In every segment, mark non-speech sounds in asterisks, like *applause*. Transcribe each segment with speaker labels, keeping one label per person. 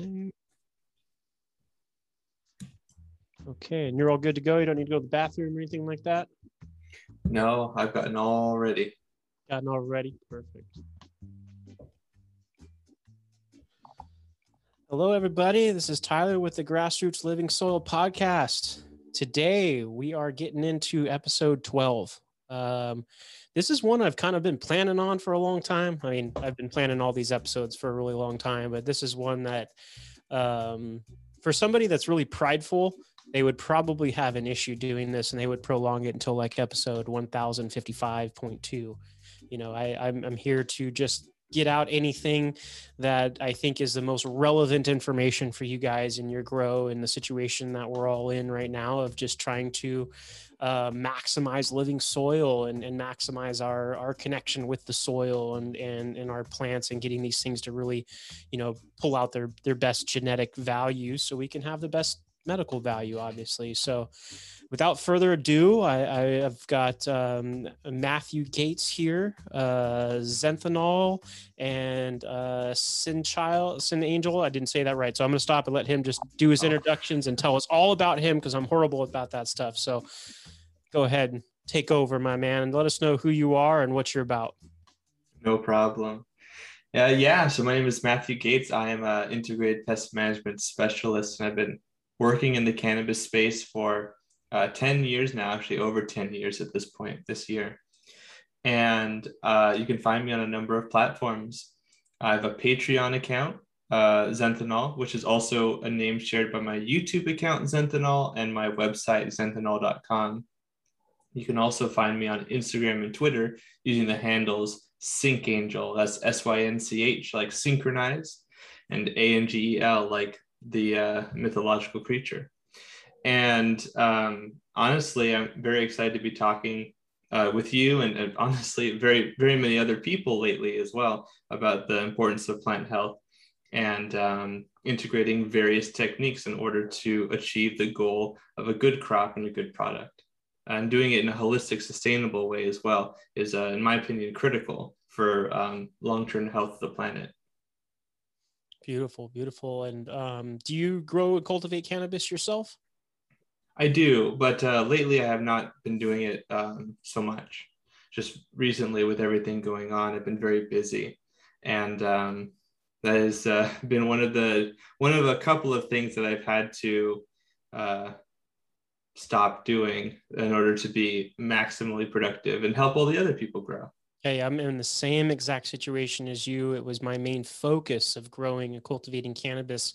Speaker 1: Okay, and you're all good to go. You don't need to go to the bathroom or anything like that.
Speaker 2: No, I've gotten all ready.
Speaker 1: Gotten all ready. Perfect. Hello, everybody. This is Tyler with the Grassroots Living Soil podcast. Today, we are getting into episode 12. Um, this is one I've kind of been planning on for a long time. I mean, I've been planning all these episodes for a really long time, but this is one that, um, for somebody that's really prideful, they would probably have an issue doing this and they would prolong it until like episode 1055.2 you know I, I'm, I'm here to just get out anything that i think is the most relevant information for you guys in your grow in the situation that we're all in right now of just trying to uh, maximize living soil and, and maximize our our connection with the soil and, and and our plants and getting these things to really you know pull out their their best genetic value so we can have the best medical value, obviously. So, without further ado, I, have got um, Matthew Gates here, uh, Zenthanol, and uh, Sin Child, Sin Angel. I didn't say that right, so I'm going to stop and let him just do his oh. introductions and tell us all about him because I'm horrible about that stuff. So, go ahead and take over, my man, and let us know who you are and what you're about.
Speaker 2: No problem. Uh, yeah, so my name is Matthew Gates. I am an integrated pest management specialist, and I've been working in the cannabis space for uh, 10 years now, actually over 10 years at this point this year. And uh, you can find me on a number of platforms. I have a Patreon account, uh, Zenthanol, which is also a name shared by my YouTube account, Zenthanol, and my website, zenthanol.com. You can also find me on Instagram and Twitter using the handles Synch Angel, that's S Y N C H, like synchronize, and A N G E L, like the uh, mythological creature. And um, honestly, I'm very excited to be talking uh, with you and, and, *laughs* honestly, very, very many other people lately as well about the importance of plant health and um, integrating various techniques in order to achieve the goal of a good crop and a good product. And doing it in a holistic, sustainable way as well is, uh, in my opinion, critical for um, long term health of the planet.
Speaker 1: Beautiful, beautiful. And um, do you grow and cultivate cannabis yourself?
Speaker 2: I do, but uh, lately I have not been doing it um, so much. Just recently, with everything going on, I've been very busy, and um, that has uh, *laughs* been one of the one of a couple of things that I've had to uh, stop doing in order to be maximally productive and help all the other people grow.
Speaker 1: Hey, I'm in the same exact situation as you. It was my main focus of growing and cultivating cannabis.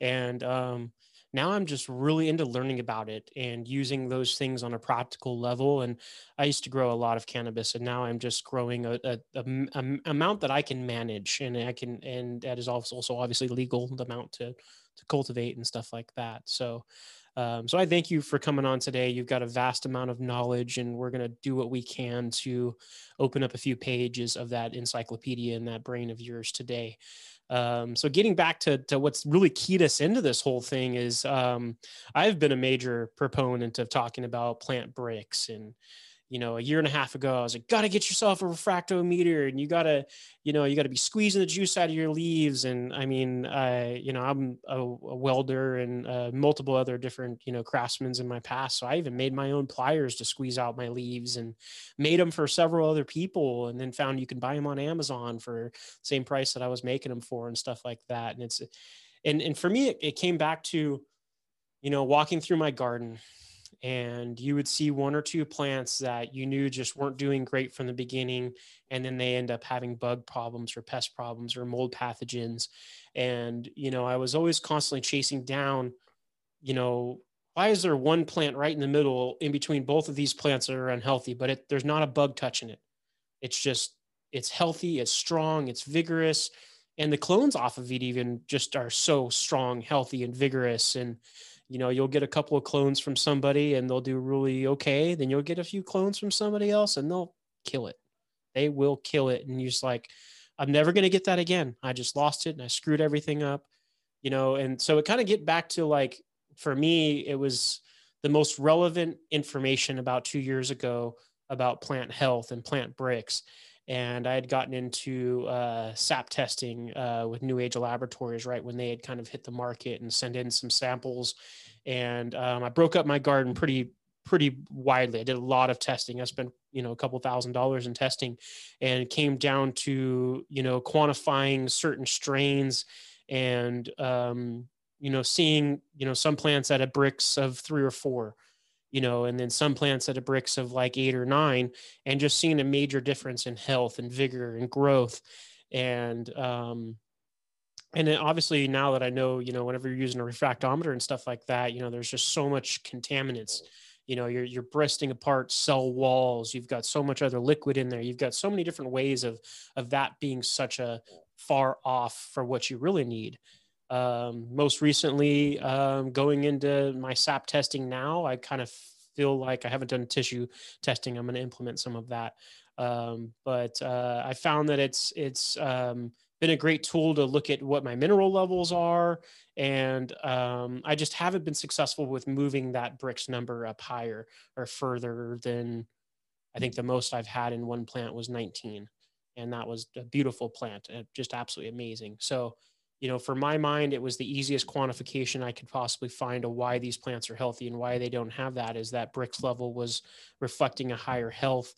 Speaker 1: And um, now I'm just really into learning about it and using those things on a practical level. And I used to grow a lot of cannabis, and now I'm just growing a, a, a, a amount that I can manage, and I can, and that is also, obviously legal, the amount to to cultivate and stuff like that. So um, so I thank you for coming on today. You've got a vast amount of knowledge, and we're going to do what we can to open up a few pages of that encyclopedia and that brain of yours today. Um, so getting back to, to what's really keyed us into this whole thing is um, I've been a major proponent of talking about plant Brix and you know, a year and a half ago, I was like, gotta get yourself a refractometer and you gotta, you know, you gotta be squeezing the juice out of your leaves. And I mean, I, you know, I'm a, a welder and uh, multiple other different, you know, craftsmen in my past. So I even made my own pliers to squeeze out my leaves and made them for several other people and then found you can buy them on Amazon for same price that I was making them for and stuff like that. And it's, and, and for me, it, it came back to, you know, walking through my garden and you would see one or two plants that you knew just weren't doing great from the beginning and then they end up having bug problems or pest problems or mold pathogens. And you know i was always constantly chasing down you know why is there one plant right in the middle in between both of these plants that are unhealthy but it, there's not a bug touching it. It's just it's healthy it's strong it's vigorous and the clones off of it even just are so strong healthy and vigorous. And you know you'll get a couple of clones from somebody and they'll do really okay then you'll get a few clones from somebody else and they'll kill it. They will kill it. And you're just like i'm never going to get that again. I just lost it and i screwed everything up you know? And so it kind of get back to like for me it was the most relevant information about two years ago about plant health and plant Brix and I had gotten into uh, sap testing uh, with New Age Laboratories right when they had kind of hit the market and sent in some samples. And um, I broke up my garden pretty pretty widely. I did a lot of testing. I spent you know a couple thousand dollars in testing, and came down to you know quantifying certain strains and um, you know seeing you know some plants at a Brix of three or four you know, and then some plants at a Brix of like eight or nine, and just seeing a major difference in health and vigor and growth. And um, and then obviously now that I know, you know, whenever you're using a refractometer and stuff like that, you know, there's just so much contaminants. You know, you're you're bursting apart cell walls. You've got so much other liquid in there. You've got so many different ways of of that being such a far off for what you really need. Um, most recently, um, going into my SAP testing now, I kind of feel like I haven't done tissue testing. I'm going to implement some of that. Um, but uh, I found that it's it's um, been a great tool to look at what my mineral levels are, and um, I just haven't been successful with moving that Brix number up higher or further than I think the most I've had in one plant was 19, and that was a beautiful plant, uh, just absolutely amazing. So you know, for my mind, it was the easiest quantification I could possibly find of why these plants are healthy and why they don't have that is that Brix level was reflecting a higher health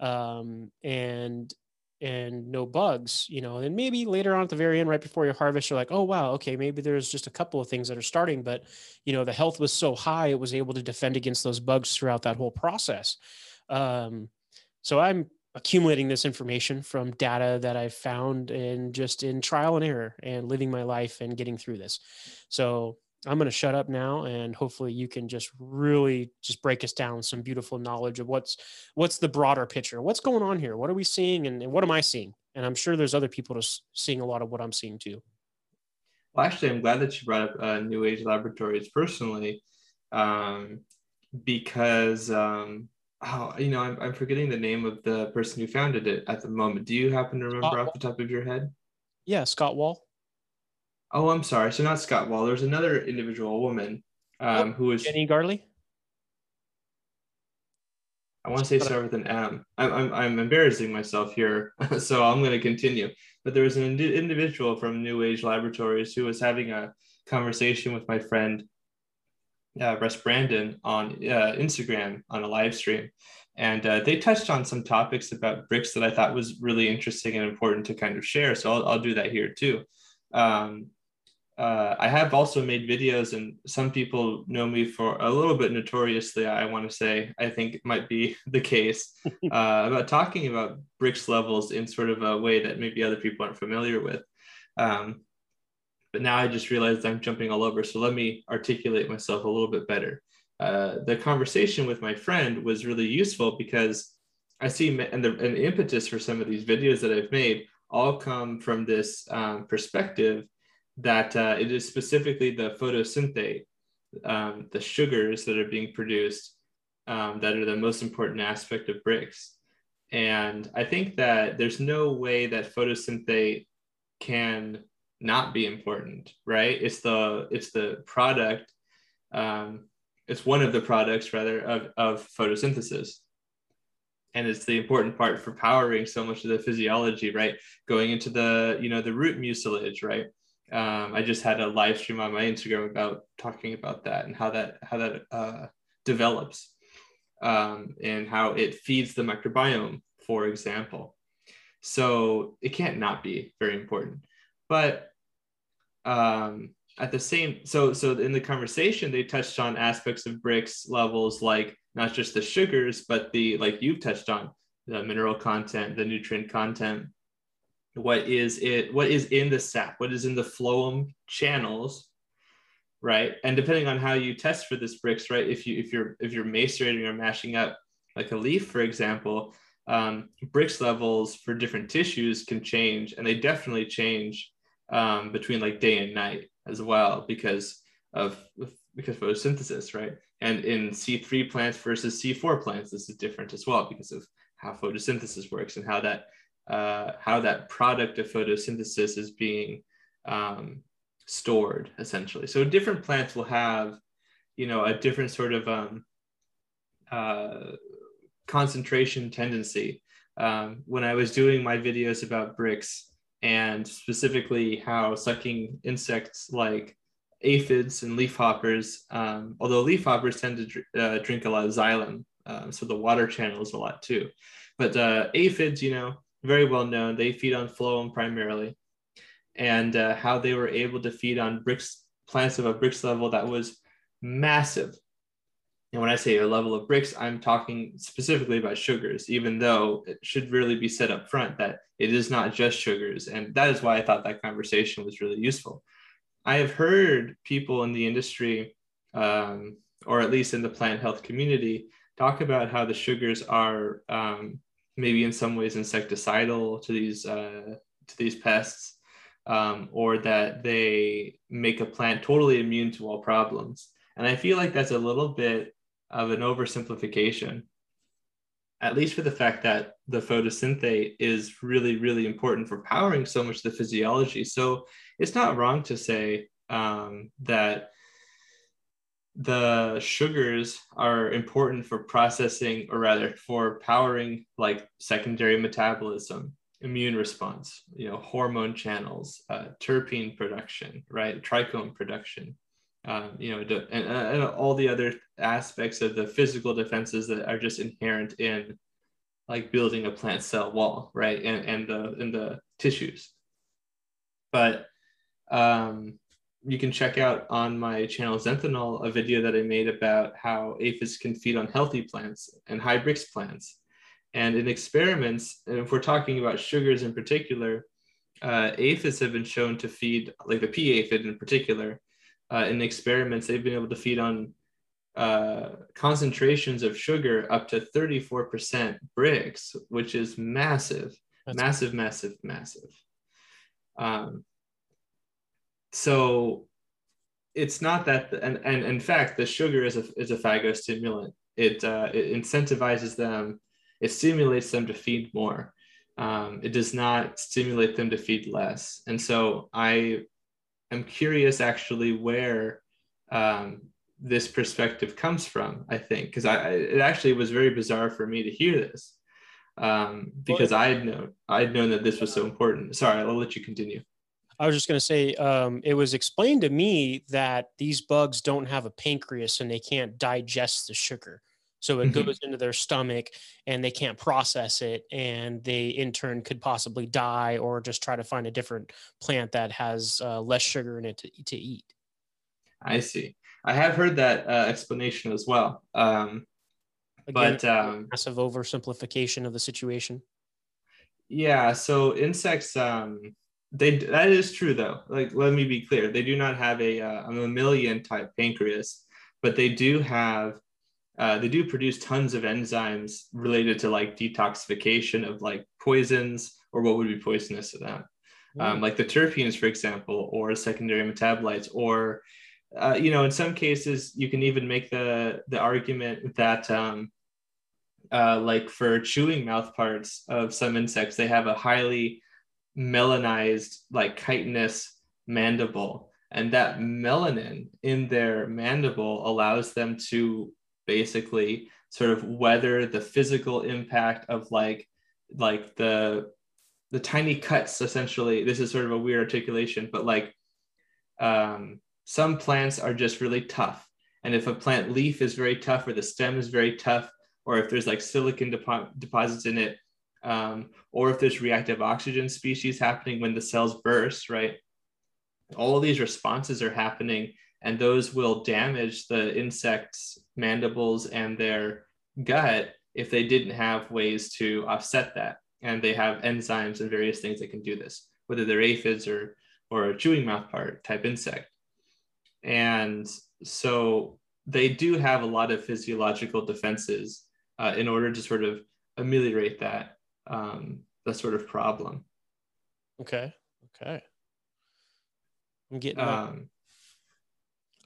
Speaker 1: um, and and no bugs, you know, and maybe later on at the very end, right before you harvest, you're like, oh wow, okay, maybe there's just a couple of things that are starting, but you know, the health was so high, it was able to defend against those bugs throughout that whole process. Um, so I'm accumulating this information from data that I've found and just in trial and error and living my life and getting through this. So I'm going to shut up now and hopefully you can just really just break us down some beautiful knowledge of what's what's the broader picture. What's going on here? What are we seeing and, and what am I seeing? And I'm sure there's other people just seeing a lot of what I'm seeing too.
Speaker 2: Well, actually, I'm glad that you brought up uh, New Age Laboratories personally, um, because um, oh, you know, I'm, I'm forgetting the name of the person who founded it at the moment. Do you happen to remember Scott off the top of your head?
Speaker 1: Yeah, Scott Wall.
Speaker 2: Oh, I'm sorry. So not Scott Wall. There's another individual woman um, oh, who was
Speaker 1: Jenny Garley.
Speaker 2: I want to say start with an M. I'm, I'm, I'm embarrassing myself here, *laughs* so I'm going to continue. But there was an ind- individual from New Age Laboratories who was having a conversation with my friend uh, Russ Brandon on uh, Instagram on a live stream. And uh, they touched on some topics about Brix that I thought was really interesting and important to kind of share. So I'll, I'll do that here too. Um, uh, I have also made videos, and some people know me for a little bit notoriously. I want to say, I think it might be *laughs* the case *laughs* uh, about talking about Brix levels in sort of a way that maybe other people aren't familiar with. Um, but now I just realized I'm jumping all over. So let me articulate myself a little bit better. Uh, the conversation with my friend was really useful because I see, and the, and the impetus for some of these videos that I've made all come from this um, perspective that uh, it is specifically the photosynthate, um, the sugars that are being produced, um, that are the most important aspect of Brix. And I think that there's no way that photosynthate can not be important, right? It's the it's the product, um, it's one of the products rather of, of photosynthesis. And it's the important part for powering so much of the physiology, right? Going into the, you know, the root mucilage, right? Um, I just had a live stream on my Instagram about talking about that and how that how that uh, develops um, and how it feeds the microbiome, for example. So it can't not be very important. But um, at the same so so in the conversation they touched on aspects of Brix levels like not just the sugars but the like you've touched on the mineral content the nutrient content. What is it what is in the sap? What is in the phloem channels right? And depending on how you test for this Brix right if you if you're if you're macerating or mashing up like a leaf for example um, Brix levels for different tissues can change and they definitely change um, between like day and night as well because of because photosynthesis, right? And in C3 plants versus C4 plants, this is different as well because of how photosynthesis works and how that uh, how that product of photosynthesis is being um, stored essentially. So different plants will have, you know, a different sort of um, uh, concentration tendency um, when I was doing my videos about Brix and specifically how sucking insects like aphids and leafhoppers, um, although leafhoppers tend to dr- uh, drink a lot of xylem, um, so the water channels a lot too. But uh, aphids, you know, very well known. They feed on phloem primarily, and uh, how they were able to feed on Brix, plants of a Brix level that was massive. And when I say a level of Brix, I'm talking specifically about sugars, even though it should really be set up front that it is not just sugars. And that is why I thought that conversation was really useful. I have heard people in the industry, um, or at least in the plant health community, talk about how the sugars are um, maybe in some ways insecticidal to these uh, to these pests, um, or that they make a plant totally immune to all problems. And I feel like that's a little bit of an oversimplification, at least for the fact that the photosynthate is really, really important for powering so much of the physiology. So it's not wrong to say um, that the sugars are important for processing or rather for powering like secondary metabolism immune response you know hormone channels uh, terpene production right trichome production um, you know and, and all the other aspects of the physical defenses that are just inherent in like building a plant cell wall right and, and the in the tissues but um, you can check out on my channel Xanthanol a video that I made about how aphids can feed on healthy plants and high Brix plants. And in experiments, and if we're talking about sugars in particular, uh, aphids have been shown to feed, like the pea aphid in particular, uh, in experiments, they've been able to feed on uh, concentrations of sugar up to 34% Brix, which is massive, That's massive, massive, massive. Um, so it's not that and, and in fact the sugar is a, is a phagostimulant. It, uh, it incentivizes them it stimulates them to feed more. Um, it does not stimulate them to feed less. And so i am curious actually where um, this perspective comes from i think because i it actually was very bizarre for me to hear this um, because well, i had known i'd known that this was so important sorry i'll let you continue
Speaker 1: I was just going to say, um, it was explained to me that these bugs don't have a pancreas and they can't digest the sugar. So it mm-hmm. goes into their stomach and they can't process it. And they, in turn, could possibly die or just try to find a different plant that has uh, less sugar in it to, to eat.
Speaker 2: I see. I have heard that uh, explanation as well. Um, Again, but um,
Speaker 1: massive oversimplification of the situation.
Speaker 2: Yeah. So insects, um, they that is true though. Like let me be clear, they do not have a, uh, a mammalian type pancreas, but they do have uh, they do produce tons of enzymes related to like detoxification of like poisons or what would be poisonous to them, mm. um, like the terpenes, for example, or secondary metabolites, or uh, you know, in some cases, you can even make the the argument that um, uh, like for chewing mouth parts of some insects, they have a highly melanized like chitinous mandible and that melanin in their mandible allows them to basically sort of weather the physical impact of like like the the tiny cuts essentially this is sort of a weird articulation but like um, some plants are just really tough and if a plant leaf is very tough or the stem is very tough or if there's like silicon depo- deposits in it um, or if there's reactive oxygen species happening when the cells burst, right? All of these responses are happening, and those will damage the insect's mandibles and their gut if they didn't have ways to offset that. And they have enzymes and various things that can do this, whether they're aphids or or a chewing mouthpart type insect. And so they do have a lot of physiological defenses uh, in order to sort of ameliorate that um, that sort of problem.
Speaker 1: Okay. Okay. I'm getting. Um,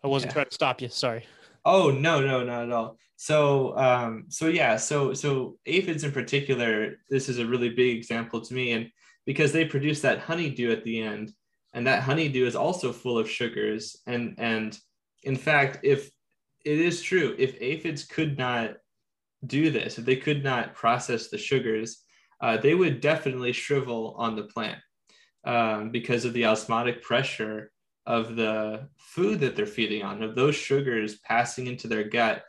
Speaker 1: I wasn't yeah. trying to stop you. Sorry.
Speaker 2: Oh no, no, not at all. So, um, so yeah, so so aphids in particular, this is a really big example to me, and because they produce that honeydew at the end, and that honeydew is also full of sugars, and and in fact, if it is true, if aphids could not do this, if they could not process the sugars, uh, they would definitely shrivel on the plant um, because of the osmotic pressure of the food that they're feeding on, of those sugars passing into their gut.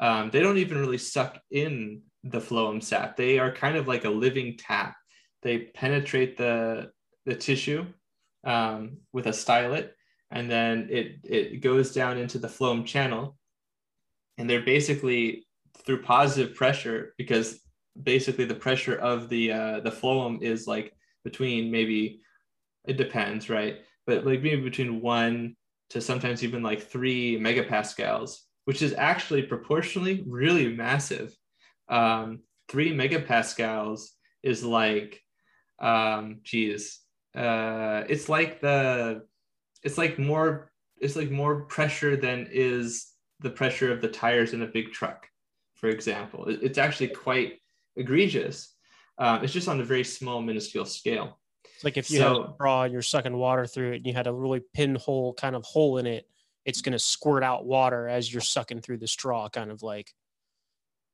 Speaker 2: Um, they don't even really suck in the phloem sap. They are kind of like a living tap. They penetrate the, the tissue um, with a stylet, and then it, it goes down into the phloem channel. And they're basically through positive pressure because basically the pressure of the uh, the phloem is like between maybe it depends, right? But like maybe between one to sometimes even like three megapascals, which is actually proportionally really massive. Um, three megapascals is like, um, geez, uh, it's like the, it's like more, it's like more pressure than is the pressure of the tires in a big truck, for example. It's actually quite egregious. Um, it's just on a very small, minuscule scale.
Speaker 1: It's like if you so, had a straw and you're sucking water through it and you had a really pinhole kind of hole in it, it's going to squirt out water as you're sucking through the straw, kind of like.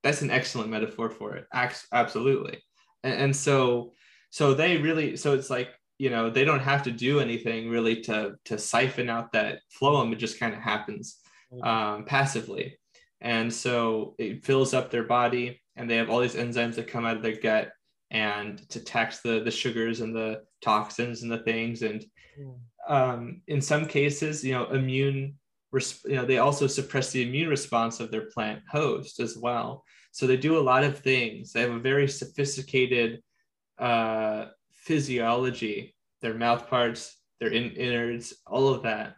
Speaker 2: That's an excellent metaphor for it. Absolutely. And, and so, so they really, so it's like, you know, they don't have to do anything really to, to siphon out that phloem. It just kind of happens mm. um, passively. And so it fills up their body and they have all these enzymes that come out of their gut and to tax the the sugars and the toxins and the things. And hmm. um, in some cases you know immune you know they also suppress the immune response of their plant host as well. So they do a lot of things. They have a very sophisticated uh, physiology their mouth parts their in- innards all of that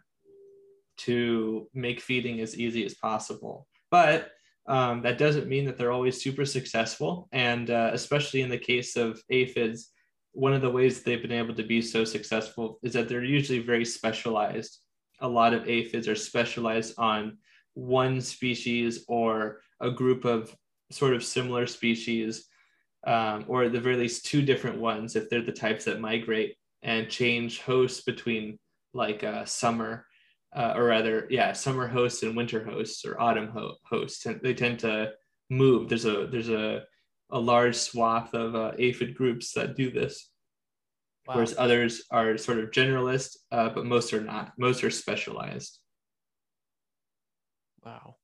Speaker 2: to make feeding as easy as possible. But um, that doesn't mean that they're always super successful. And uh, especially in the case of aphids, one of the ways they've been able to be so successful is that they're usually very specialized. A lot of aphids are specialized on one species or a group of sort of similar species, um, or at the very least two different ones if they're the types that migrate and change hosts between like uh, summer uh, or rather, yeah, summer hosts and winter hosts or autumn ho- hosts. They tend to move. There's a there's a a large swath of uh, aphid groups that do this, wow. whereas others are sort of generalist, uh, but most are not. Most are specialized.
Speaker 1: Wow.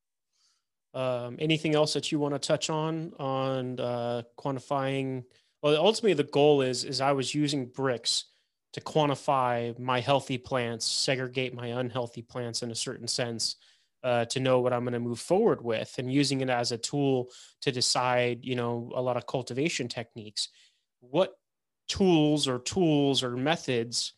Speaker 1: Um, anything else that you want to touch on on uh, quantifying? Well, ultimately, the goal is is I was using Brix to quantify my healthy plants, segregate my unhealthy plants in a certain sense, uh, to know what I'm going to move forward with, and using it as a tool to decide, you know, a lot of cultivation techniques. What tools or tools or methods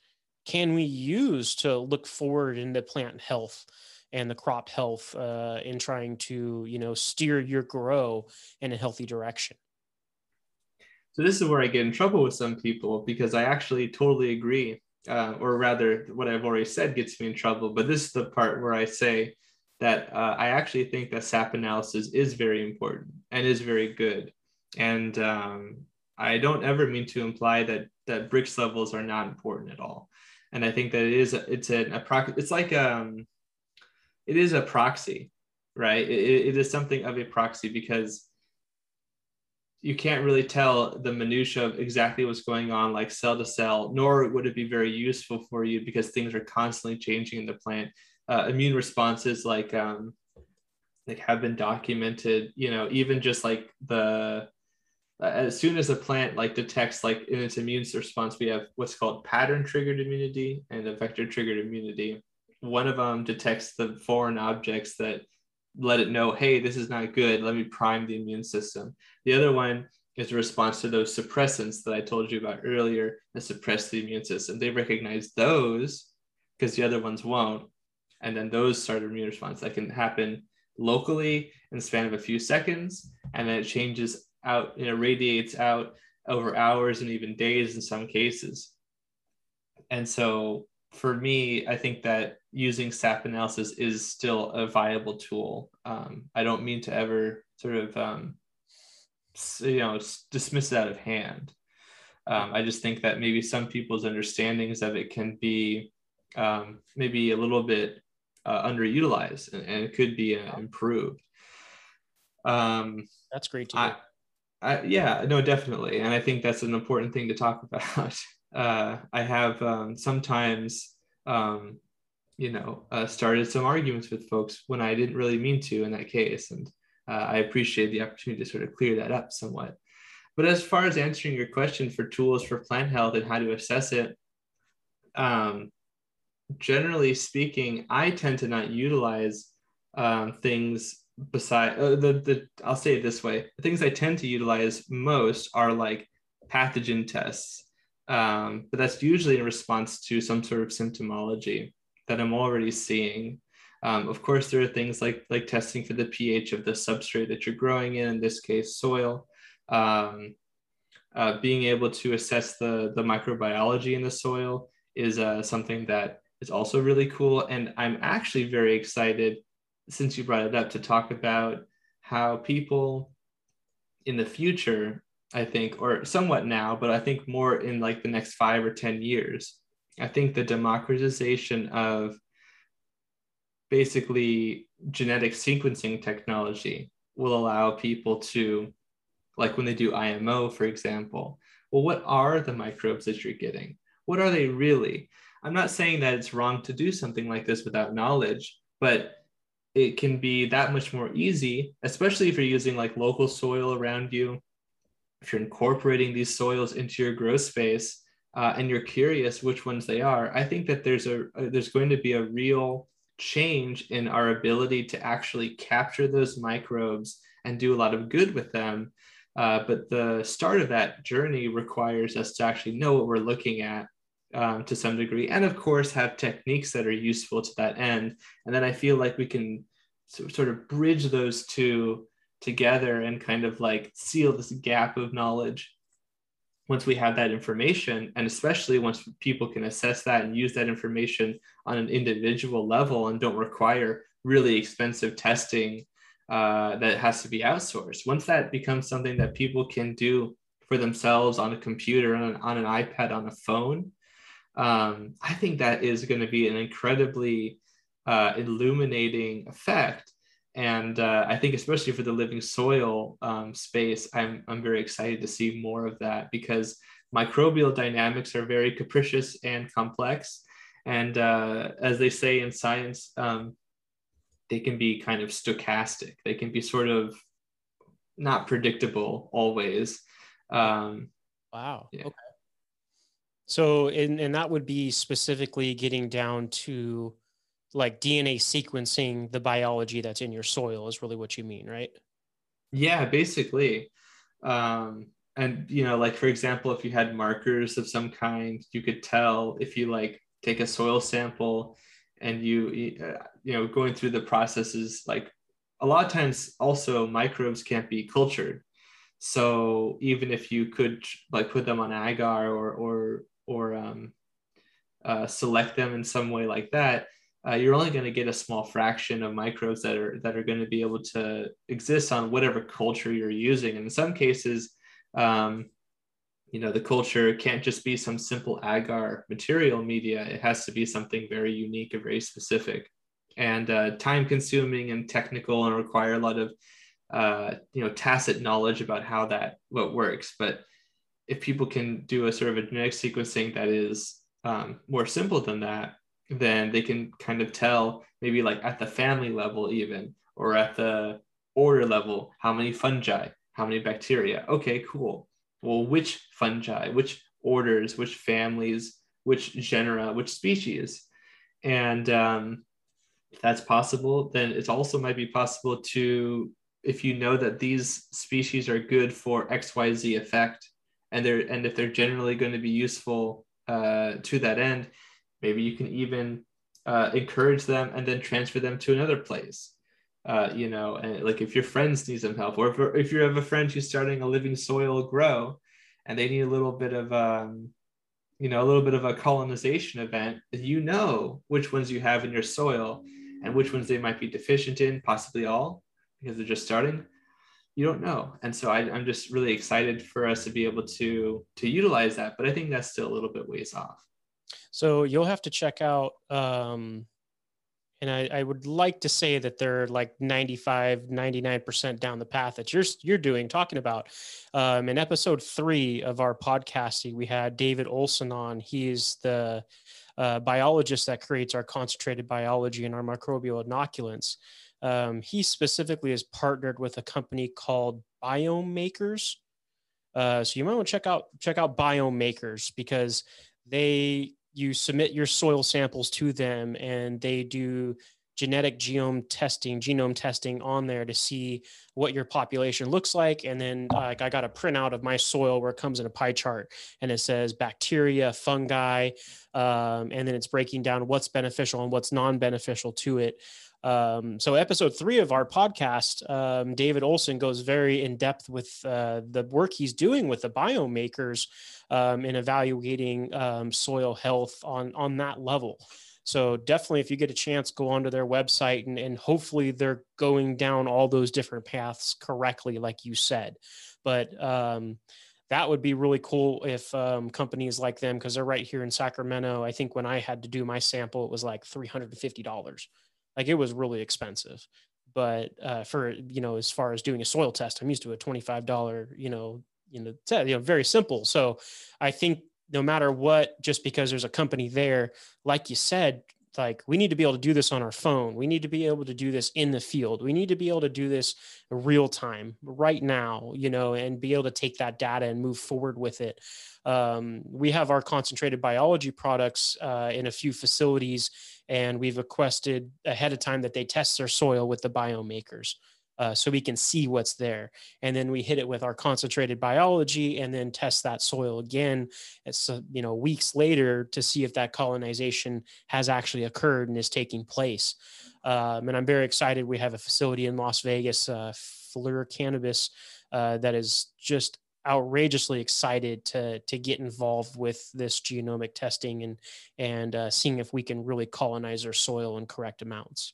Speaker 1: can we use to look forward into plant health? and the crop health uh, in trying to you know steer your grow in a healthy direction
Speaker 2: so this is where I get in trouble with some people because I actually totally agree, uh, or rather, what I've already said gets me in trouble. But this is the part where I say that uh, I actually think that SAP analysis is very important and is very good. And um, I don't ever mean to imply that that Brix levels are not important at all. And I think that it is it's an a it's like um it is a proxy, right? it, it is something of a proxy because you can't really tell the minutia of exactly what's going on like cell to cell nor would it be very useful for you because things are constantly changing in the plant. Uh, immune responses like um, like have been documented you know even just like the uh, as soon as a plant like detects like in its immune response we have what's called pattern triggered immunity and effector triggered immunity. One of them detects the foreign objects that let it know, hey, this is not good. Let me prime the immune system. The other one is a response to those suppressants that I told you about earlier that suppress the immune system. They recognize those because the other ones won't. And then those start an immune response that can happen locally in the span of a few seconds. And then it changes out, you know, radiates out over hours and even days in some cases. And so for me, I think that using SAP analysis is still a viable tool. Um, I don't mean to ever sort of, um, you know, dismiss it out of hand. Um, I just think that maybe some people's understandings of it can be um, maybe a little bit uh, underutilized and, and, it could be uh, improved.
Speaker 1: Um, That's great to I,
Speaker 2: I, yeah, no, definitely, and I think that's an important thing to talk *laughs* about. Uh, I have um, sometimes, um, you know, uh, started some arguments with folks when I didn't really mean to in that case, and uh, I appreciate the opportunity to sort of clear that up somewhat. But as far as answering your question for tools for plant health and how to assess it, um, generally speaking, I tend to not utilize um, things beside uh, the the I'll say it this way: the things I tend to utilize most are like pathogen tests, um, but that's usually in response to some sort of symptomology that I'm already seeing. Um, of course, there are things like like testing for the pH of the substrate that you're growing in. In this case, soil. Um, uh, being able to assess the the microbiology in the soil is uh, something that is also really cool. And I'm actually very excited, since you brought it up, to talk about how people in the future, I think, or somewhat now, but I think more in like the next five or 10 years, I think the democratization of basically genetic sequencing technology will allow people to, like when they do IMO, for example, well, what are the microbes that you're getting? What are they really? I'm not saying that it's wrong to do something like this without knowledge, but it can be that much more easy, especially if you're using like local soil around you, if you're incorporating these soils into your grow space uh, and you're curious which ones they are. I think that there's a there's going to be a real change in our ability to actually capture those microbes and do a lot of good with them. Uh, but the start of that journey requires us to actually know what we're looking at um, to some degree, and of course have techniques that are useful to that end. And then I feel like we can sort of bridge those two together and kind of like seal this gap of knowledge once we have that information and especially once people can assess that and use that information on an individual level and don't require really expensive testing uh, that has to be outsourced once that becomes something that people can do for themselves on a computer on an, on an ipad on a phone um, I think that is going to be an incredibly uh, illuminating effect. And uh, I think, especially for the living soil um, space, I'm, I'm very excited to see more of that because microbial dynamics are very capricious and complex. And uh, as they say in science, um, they can be kind of stochastic, they can be sort of not predictable always. Um,
Speaker 1: wow. Yeah. Okay. So, and, and that would be specifically getting down to like DNA sequencing the biology that's in your soil is really what you mean, right?
Speaker 2: Yeah, basically. Um, and you know, like for example, if you had markers of some kind, you could tell if you like take a soil sample and you uh, you know going through the processes like a lot of times also microbes can't be cultured so even if you could like put them on agar or or or um, uh, select them in some way like that, uh, you're only going to get a small fraction of microbes that are that are going to be able to exist on whatever culture you're using. And in some cases, um, you know, the culture can't just be some simple agar material media. It has to be something very unique and very specific, and uh, time consuming and technical, and require a lot of uh, you know tacit knowledge about how that what works. But if people can do a sort of a genetic sequencing that is um, more simple than that, then they can kind of tell maybe like at the family level even or at the order level how many fungi, how many bacteria. Okay, cool. Well, which fungi, which orders, which families, which genera, which species, and um, if that's possible, then it also might be possible to if you know that these species are good for XYZ effect, and they're and if they're generally going to be useful uh, to that end, maybe you can even uh, encourage them and then transfer them to another place. Uh, you know, and like if your friends need some help, or if, if you have a friend who's starting a living soil grow, and they need a little bit of um, you know, a little bit of a colonization event, you know which ones you have in your soil and which ones they might be deficient in, possibly all, because they're just starting. You don't know. And so I, i'm just really excited for us to be able to to utilize that but i think that's still a little bit ways off
Speaker 1: so you'll have to check out um and I, I, would like to say that they're like 95 99% down the path that you're you're doing talking about. Um, in episode three of our podcasting we had david olson on. He's the uh, biologist that creates our concentrated biology and our microbial inoculants. Um, he specifically is partnered with a company called biome makers uh, so you might want to check out check out biome makers because they you submit your soil samples to them and they do genetic genome testing genome testing on there to see what your population looks like. And then like i got a printout of my soil where it comes in a pie chart and it says bacteria fungi um, and then it's breaking down what's beneficial and what's non-beneficial to it um, so episode three of our podcast, um, David Olson goes very in depth with uh, the work he's doing with the Biome Makers um, in evaluating um, soil health on on that level. So definitely, if you get a chance, go onto their website and, and hopefully they're going down all those different paths correctly, like you said. But um, that would be really cool if um, companies like them, because they're right here in Sacramento. I think when I had to do my sample, it was like three hundred and fifty dollars like it was really expensive. But uh, for you know, as far as doing a soil test, I'm used to a twenty five dollar you know you know you know very simple. So I think no matter what, just because there's a company there, like you said, like we need to be able to do this on our phone we need to be able to do this in the field we need to be able to do this real time right now you know and be able to take that data and move forward with it um, we have our concentrated biology products uh, in a few facilities and we've requested ahead of time that they test their soil with the biome makers uh, so we can see what's there. And then we hit it with our concentrated biology and then test that soil again, it's, uh, you know, weeks later to see if that colonization has actually occurred and is taking place. Um, and I'm very excited. We have a facility in Las Vegas, uh, Fleur Cannabis, uh, that is just outrageously excited to to get involved with this genomic testing and and uh, seeing if we can really colonize our soil in correct amounts.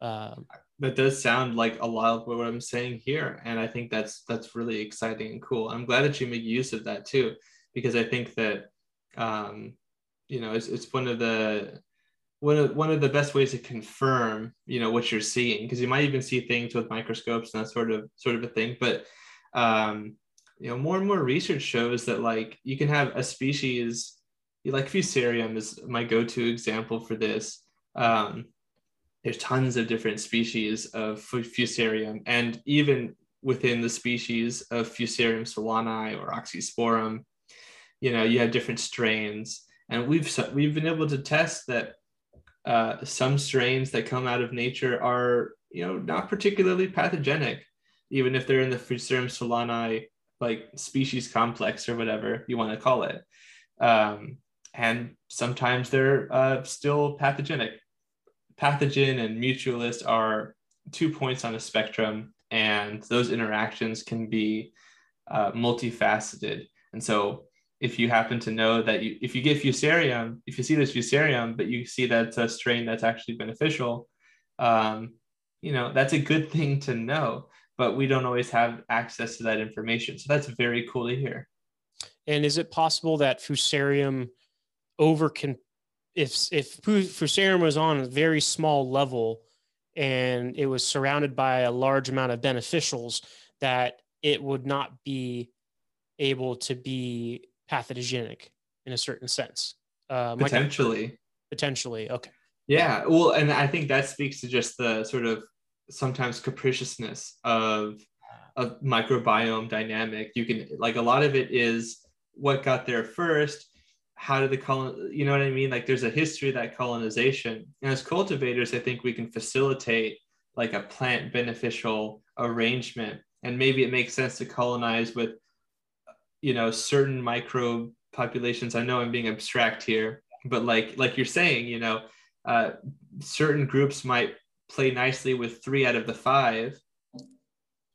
Speaker 2: Um, that does sound like a lot of what I'm saying here, and I think that's that's really exciting and cool. I'm glad that you make use of that too, because I think that um, you know it's, it's one of the one of one of the best ways to confirm you know what you're seeing because you might even see things with microscopes and that sort of sort of a thing, but um, you know more and more research shows that like you can have a species like fusarium is my go-to example for this. Um, there's tons of different species of Fusarium, and even within the species of Fusarium solani or Oxysporum, you know, you have different strains, and we've we've been able to test that uh, some strains that come out of nature are, you know, not particularly pathogenic, even if they're in the Fusarium solani like species complex or whatever you want to call it. Um, and sometimes they're uh, still pathogenic pathogen and mutualist are two points on a spectrum, and those interactions can be uh, multifaceted. And so, if you happen to know that you, if you get fusarium, if you see this fusarium, but you see that it's a strain that's actually beneficial, um, you know that's a good thing to know. But we don't always have access to that information, so that's very cool to hear.
Speaker 1: And is it possible that fusarium over can if if Fusarium was on a very small level and it was surrounded by a large amount of beneficials, that it would not be able to be pathogenic in a certain sense.
Speaker 2: Uh, potentially.
Speaker 1: Potentially. Okay.
Speaker 2: Yeah. Well, and I think that speaks to just the sort of sometimes capriciousness of a microbiome dynamic. You can like a lot of it is what got there first how did the colon you know what i mean? Like there's a history of that colonization. And as cultivators i think we can facilitate like a plant beneficial arrangement. And maybe it makes sense to colonize with you know certain microbe populations i know i'm being abstract here but like like you're saying you know uh, certain groups might play nicely with three out of the five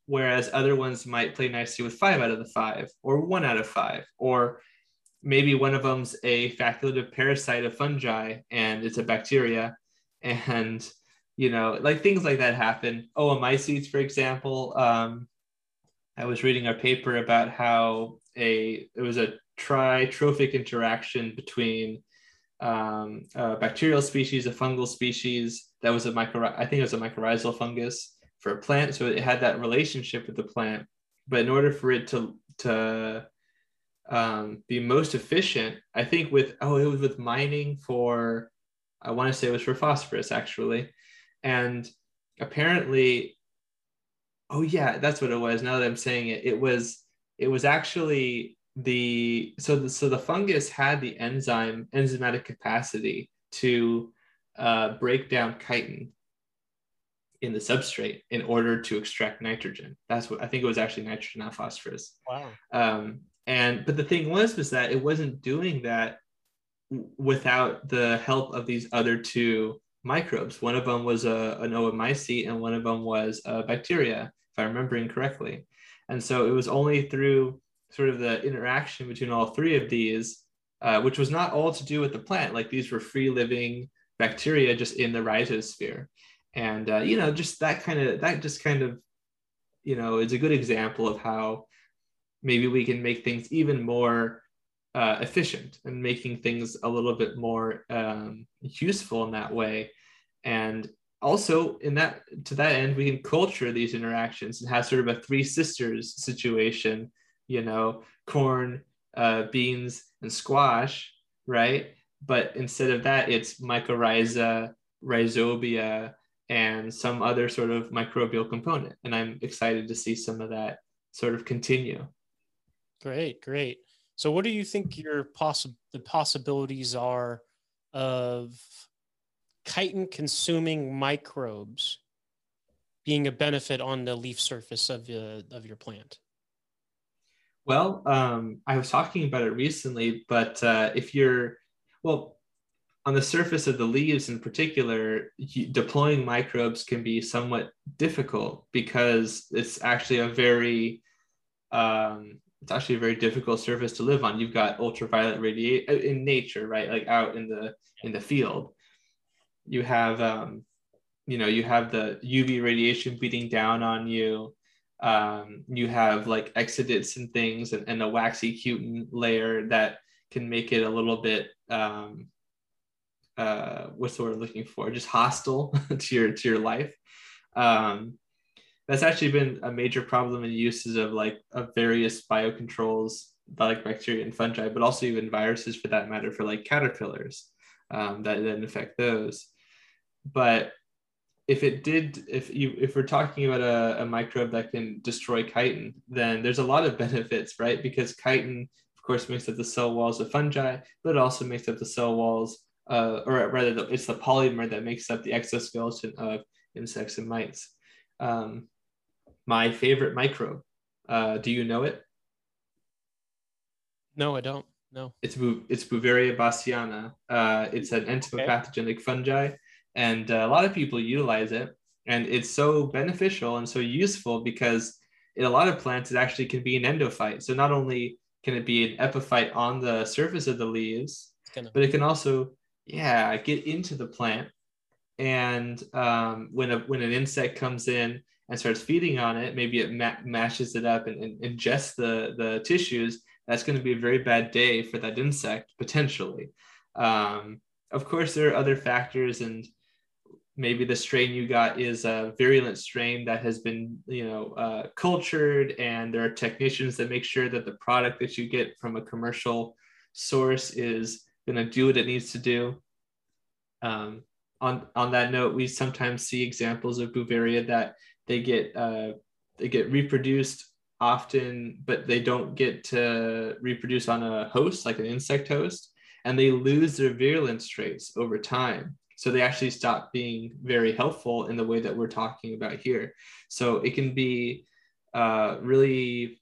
Speaker 2: whereas other ones might play nicely with five out of the five or one out of five or maybe one of them's a facultative parasite of fungi and it's a bacteria and you know like things like that happen. Oomycetes for example. Um, i was reading a paper about how a it was a tritrophic interaction between um, a bacterial species a fungal species that was a micro I think it was a mycorrhizal fungus for a plant. So it had that relationship with the plant. But in order for it to to um, be most efficient, I think with oh it was with mining for I want to say it was for phosphorus actually, and apparently, oh yeah, that's what it was. Now that I'm saying it, it was it was actually the so the, so the fungus had the enzyme enzymatic capacity to uh, break down chitin in the substrate in order to extract nitrogen. That's what I think it was actually nitrogen, not phosphorus.
Speaker 1: Wow.
Speaker 2: Um, and but the thing was was that it wasn't doing that without the help of these other two microbes. One of them was a, an oomycete and one of them was a bacteria, if I'm remembering correctly. And so it was only through sort of the interaction between all three of these, uh, which was not all to do with the plant. Like these were free living bacteria just in the rhizosphere. And, uh, you know, just that kind of, that just kind of, you know, is a good example of how maybe we can make things even more uh, efficient and making things a little bit more um, useful in that way. And also in that to that end, we can culture these interactions and have sort of a three sisters situation, you know, corn, uh, beans, and squash, right? But instead of that, it's mycorrhiza, rhizobia, and some other sort of microbial component. And I'm excited to see some of that sort of continue.
Speaker 1: Great, great. So, what do you think your possible the possibilities are of chitin consuming microbes being a benefit on the leaf surface of uh, of your plant?
Speaker 2: Well, um, I was talking about it recently, but uh, if you're well on the surface of the leaves in particular, deploying microbes can be somewhat difficult because it's actually a very um, it's actually a very difficult surface to live on. You've got ultraviolet radiation uh, in nature, right? Like out in the in the field, you have um, you know you have the UV radiation beating down on you. Um, you have like exudates and things, and, and a waxy cutin layer that can make it a little bit um, uh, what's the word I'm looking for? Just hostile *laughs* to your to your life. Um, that's actually been a major problem in uses of like of various biocontrols like bacteria and fungi but also even viruses for that matter for like caterpillars um, that then affect those but if it did if you if we're talking about a, a microbe that can destroy chitin then there's a lot of *laughs* benefits right because chitin course makes up the cell walls of fungi but it also makes up the cell walls uh, or rather it's the polymer that makes up the exoskeleton of insects and mites um, my favorite microbe. Uh, do you know it?
Speaker 1: No, I don't. No.
Speaker 2: It's it's Beauveria bassiana. Uh, it's an entomopathogenic okay. fungi, and uh, a lot of people utilize it. And it's so beneficial and so useful because in a lot of plants, it actually can be an endophyte. So not only can it be an epiphyte on the surface of the leaves, but it can also, yeah, get into the plant. And um, when a when an insect comes in and starts feeding on it, maybe it ma- mashes it up and, and ingests the, the tissues, that's going to be a very bad day for that insect potentially. Um, of course, there are other factors, and maybe the strain you got is a virulent strain that has been, you know, uh, cultured, and there are technicians that make sure that the product that you get from a commercial source is going to do what it needs to do. Um, on on that note, we sometimes see examples of Beauveria that they get uh, they get reproduced often, but they don't get to reproduce on a host like an insect host, and they lose their virulence traits over time. So they actually stop being very helpful in the way that we're talking about here. So it can be uh, really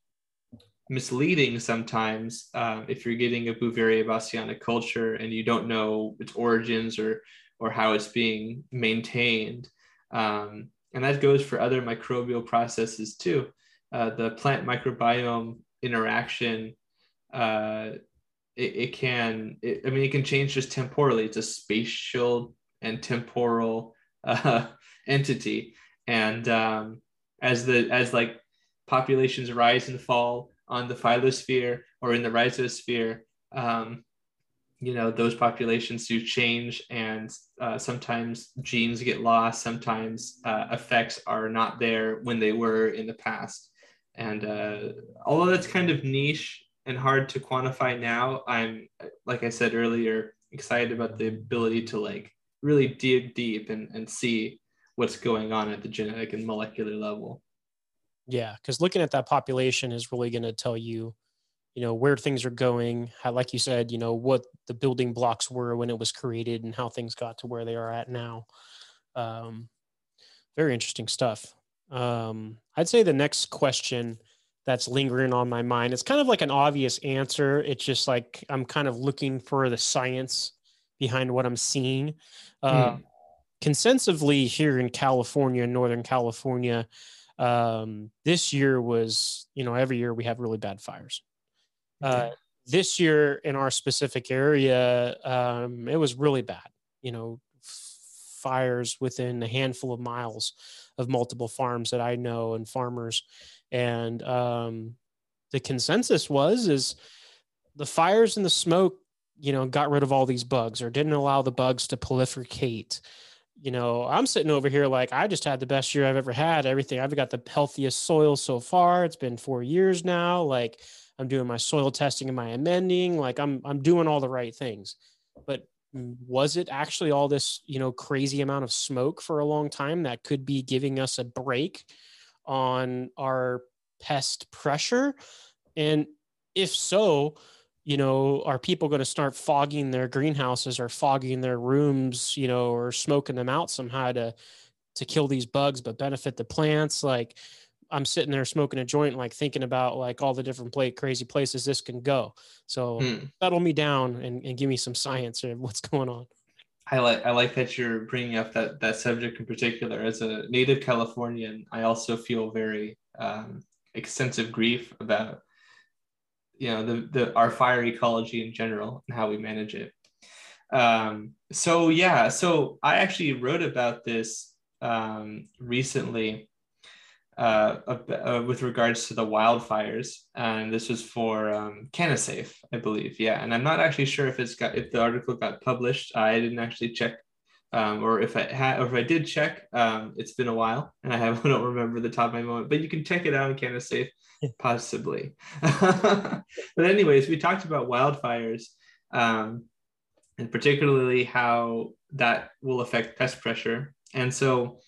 Speaker 2: misleading sometimes um, if you're getting a Beauveria bassiana culture and you don't know its origins or or how it's being maintained. Um, and that goes for other microbial processes too. Uh, the plant microbiome interaction, uh, it, it can, it, I mean, it can change just temporally. It's a spatial and temporal uh, *laughs* entity. And um, as the, as like populations rise and fall on the phyllosphere or in the rhizosphere, um, you know those populations do change and uh, sometimes genes get lost sometimes uh, effects are not there when they were in the past and uh, although that's kind of niche and hard to quantify now i'm like i said earlier excited about the ability to like really dig deep and, and see what's going on at the genetic and molecular level.
Speaker 1: Yeah because looking at that population is really going to tell you you know where things are going how like you said you know what the building blocks were when it was created and how things got to where they are at now. Um, very interesting stuff. Um, i'd say the next question that's lingering on my mind it's kind of like an obvious answer. It's just like i'm kind of looking for the science behind what i'm seeing uh, mm. consensively here in california northern california um, this year was you know every year we have really bad fires uh, this year in our specific area, um, it was really bad. You know, fires within a handful of miles of multiple farms that I know and farmers. And um, the consensus was is the fires and the smoke, you know, got rid of all these bugs or didn't allow the bugs to proliferate. You know, I'm sitting over here like I just had the best year I've ever had. Everything I've got the healthiest soil so far. It's been four years now. Like I'm doing my soil testing and my amending. Like I'm I'm doing all the right things. But was it actually all this, you know, crazy amount of smoke for a long time that could be giving us a break on our pest pressure? And if so, you know, are people going to start fogging their greenhouses or fogging their rooms, you know, or smoking them out somehow to to kill these bugs but benefit the plants? Like, I'm sitting there smoking a joint, like thinking about like all the different play crazy places this can go. So hmm. settle me down and, and give me some science of what's going on.
Speaker 2: I like I like that you're bringing up that that subject in particular. As a native Californian, I also feel very um, extensive grief about you know the the our fire ecology in general and how we manage it. Um, so yeah, so I actually wrote about this um, recently uh, uh, with regards to the wildfires, and this was for um, CanaSafe, I believe. Yeah, and I'm not actually sure if it's got if the article got published. I didn't actually check, um, or if I had, or if I did check, um, it's been a while, and I have *laughs* I don't remember the top of my moment. But you can check it out on CanaSafe, *laughs* possibly. *laughs* but anyways, we talked about wildfires, um, and particularly how that will affect pest pressure, and so.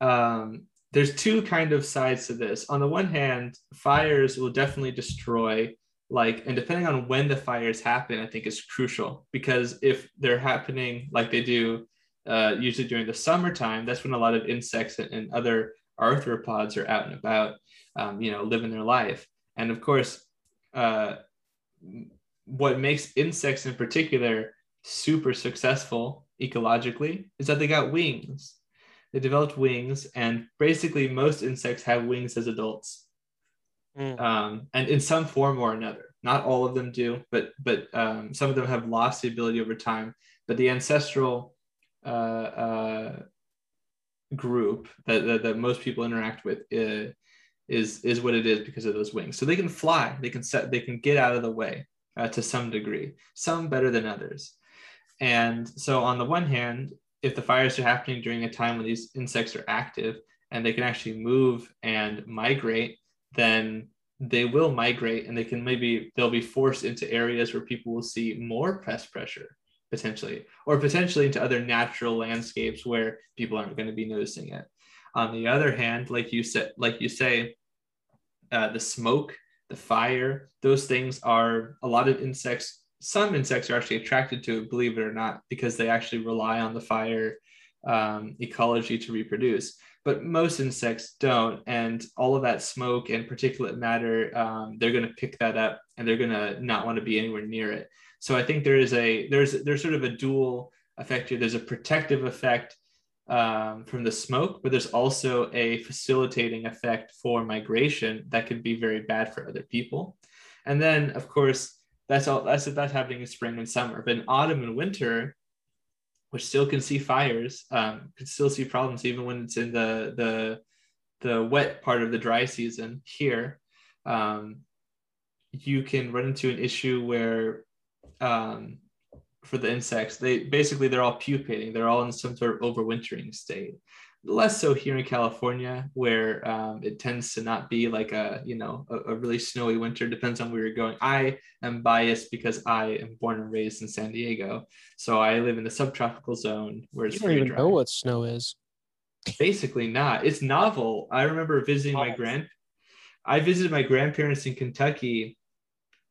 Speaker 2: Um, there's two kind of sides to this. On the one hand, fires will definitely destroy like and depending on when the fires happen i think is crucial because if they're happening like they do uh, usually during the summertime that's when a lot of insects and, and other arthropods are out and about um, you know living their life. And of course uh, what makes insects in particular super successful ecologically is that they got wings. They developed wings, and basically most insects have wings as adults, mm. um, and in some form or another. Not all of them do, but but um, some of them have lost the ability over time. But the ancestral uh, uh, group that, that, that most people interact with is, uh, is is what it is because of those wings. So they can fly, they can set, they can get out of the way uh, to some degree. Some better than others. And so on the one hand, if the fires are happening during a time when these insects are active and they can actually move and migrate, then they will migrate and they can maybe they'll be forced into areas where people will see more pest pressure potentially or potentially into other natural landscapes where people aren't going to be noticing it on the other hand like you said like you say uh, the smoke the fire those things are a lot of insects some insects are actually attracted to it, believe it or not, because they actually rely on the fire um, ecology to reproduce. But most insects don't, and all of that smoke and particulate matter, um, they're going to pick that up, and they're going to not want to be anywhere near it. So I think there is a there's there's sort of a dual effect here. There's a protective effect um, from the smoke, but there's also a facilitating effect for migration that could be very bad for other people. And then, of course, that's all that's that's happening in spring and summer. But in autumn and winter, which still can see fires, um, can still see problems even when it's in the the the wet part of the dry season here. Um, you can run into an issue where um, for the insects, they basically they're all pupating. They're all in some sort of overwintering state. Less so here in California, where um, it tends to not be like a you know a, a, really snowy winter. Depends on where you're going. I am biased because I am born and raised in San Diego, so I live in the subtropical zone where it's
Speaker 1: you don't even dry. know what snow is.
Speaker 2: Basically, not. It's novel. I remember visiting my grand. I visited my grandparents in Kentucky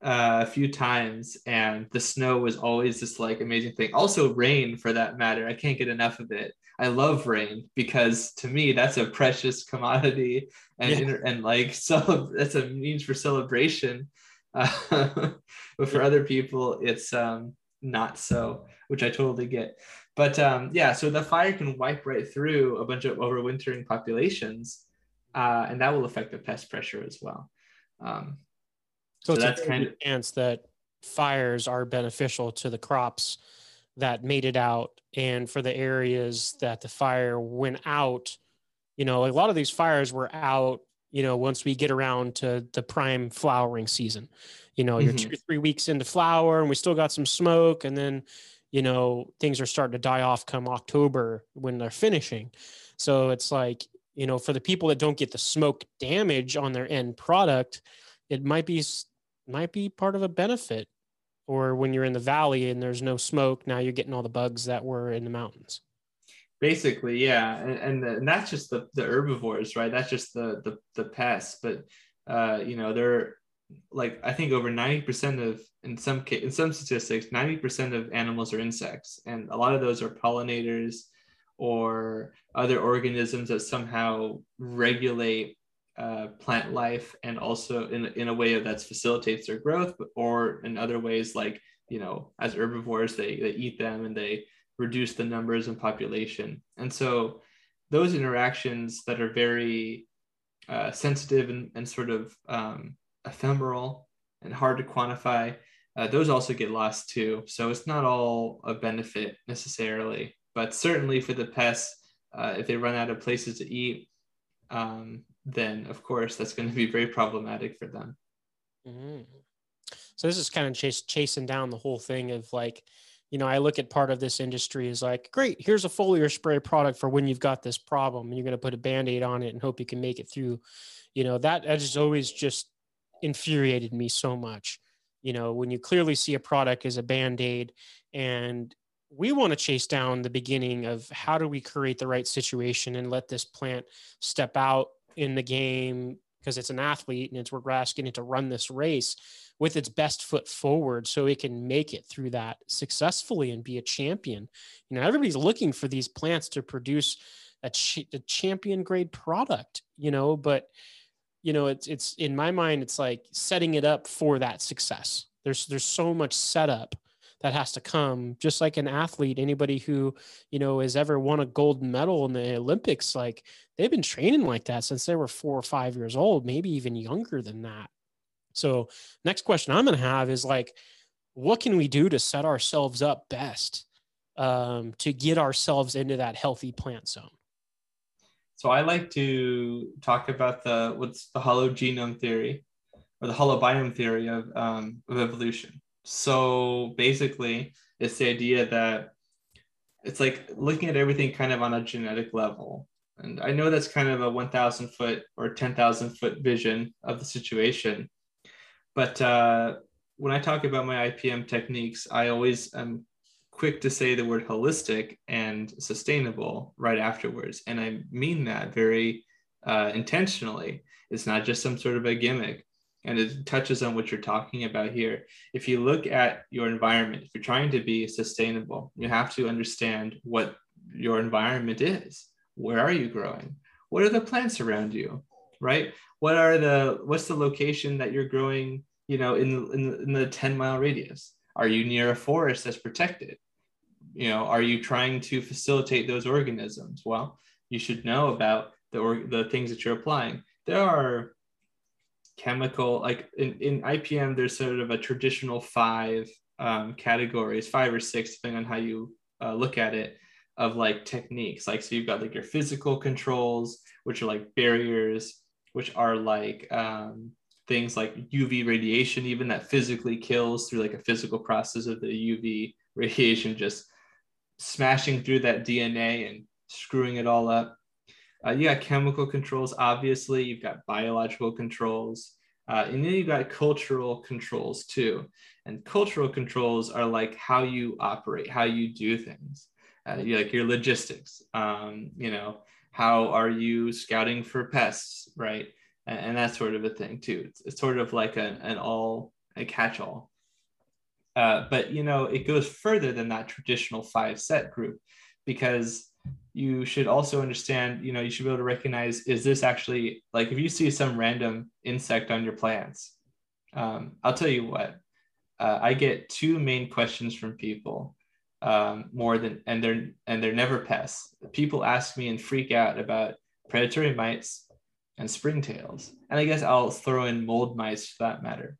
Speaker 2: uh, a few times, and the snow was always this like amazing thing. Also, rain for that matter. I can't get enough of it. I love rain because to me that's a precious commodity, and yeah. and like *laughs* so that's a means for celebration. Uh, *laughs* but for other people, it's um, not so, which I totally get. But um, yeah, so the fire can wipe right through a bunch of overwintering populations, uh, and that will affect the pest pressure as well. Um,
Speaker 1: so, so that's kind of chance that fires are beneficial to the crops that made it out, and for the areas that the fire went out. You know, a lot of these fires were out. You know, once we get around to the prime flowering season, you know, mm-hmm. you're two or three weeks into flower, and we still got some smoke, and then you know things are starting to die off come October when they're finishing. So it's like you know, for the people that don't get the smoke damage on their end product, it might be might be part of a benefit or when you're in the valley and there's no smoke now you're getting all the bugs that were in the mountains.
Speaker 2: Basically yeah and, and, and that's just the, the herbivores right? That's just the the, the pests but uh you know they're like i think over 90% of in some in some statistics 90% of animals are insects and a lot of those are pollinators or other organisms that somehow regulate uh, plant life and also in, in a way that facilitates their growth or in other ways like you know as herbivores they, they eat them and they reduce the numbers and population. And so those interactions that are very uh, sensitive and, and sort of um, ephemeral and hard to quantify uh, those also get lost too. So it's not all a benefit necessarily but certainly for the pests uh, if they run out of places to eat um, then of course that's going to be very problematic for them.
Speaker 1: Mm-hmm. So this is kind of chase, chasing down the whole thing of like, you know, I look at part of this industry is like, great, here's a foliar spray product for when you've got this problem and you're going to put a band-aid on it and hope you can make it through. You know, that, that has always just infuriated me so much. You know, when you clearly see a product as a band-aid and we want to chase down the beginning of how do we create the right situation and let this plant step out in the game because it's an athlete and it's we're asking it to run this race with its best foot forward so it can make it through that successfully and be a champion. You know, everybody's looking for these plants to produce a, ch- a champion grade product, you know, but you know, it's it's in my mind it's like setting it up for that success. There's there's so much setup that has to come. Just like an athlete anybody who you know has ever won a gold medal in the olympics like they've been training like that since they were four or five years old maybe even younger than that. So next question i'm going to have is like what can we do to set ourselves up best um, to get ourselves into that healthy plant zone?
Speaker 2: So i like to talk about the what's the hologenome theory or the holobiome theory of, um, of evolution so basically, it's the idea that it's like looking at everything kind of on a genetic level. And I know that's kind of a 1,000 foot or 10,000 foot vision of the situation. But uh, when I talk about my IPM techniques, I always am quick to say the word holistic and sustainable right afterwards. And I mean that very uh, intentionally. It's not just some sort of a gimmick and it touches on what you're talking about here. If you look at your environment, if you're trying to be sustainable, you have to understand what your environment is. Where are you growing? What are the plants around you? Right? What are the what's the location that you're growing, you know, in the, in the, in the 10 mile radius? Are you near a forest that's protected? You know, are you trying to facilitate those organisms? Well, you should know about the or the things that you're applying. There are chemical like in, in ipm there's sort of a traditional five um, categories five or six depending on how you uh, look at it of like techniques like so you've got like your physical controls which are like barriers which are like um, things like UV radiation, even that physically kills through like a physical process of the UV radiation, just smashing through that DNA and screwing it all up. Uh, you got chemical controls, obviously. You've got biological controls. Uh, and then you've got cultural controls too. And cultural controls are like how you operate, how you do things, uh, you, like your logistics. Um, you know, how are you scouting for pests, right? And, and that sort of a thing too. It's, it's sort of like a, an all, a catch all. Uh, but you know, it goes further than that traditional five set group because you should also understand, you know, you should be able to recognize is this actually like if you see some random insect on your plants, um, I'll tell you what, uh, I get two main questions from people um, more than, and they're and they're never pests. People ask me and freak out about predatory mites and springtails, and I guess I'll throw in mold mites for that matter.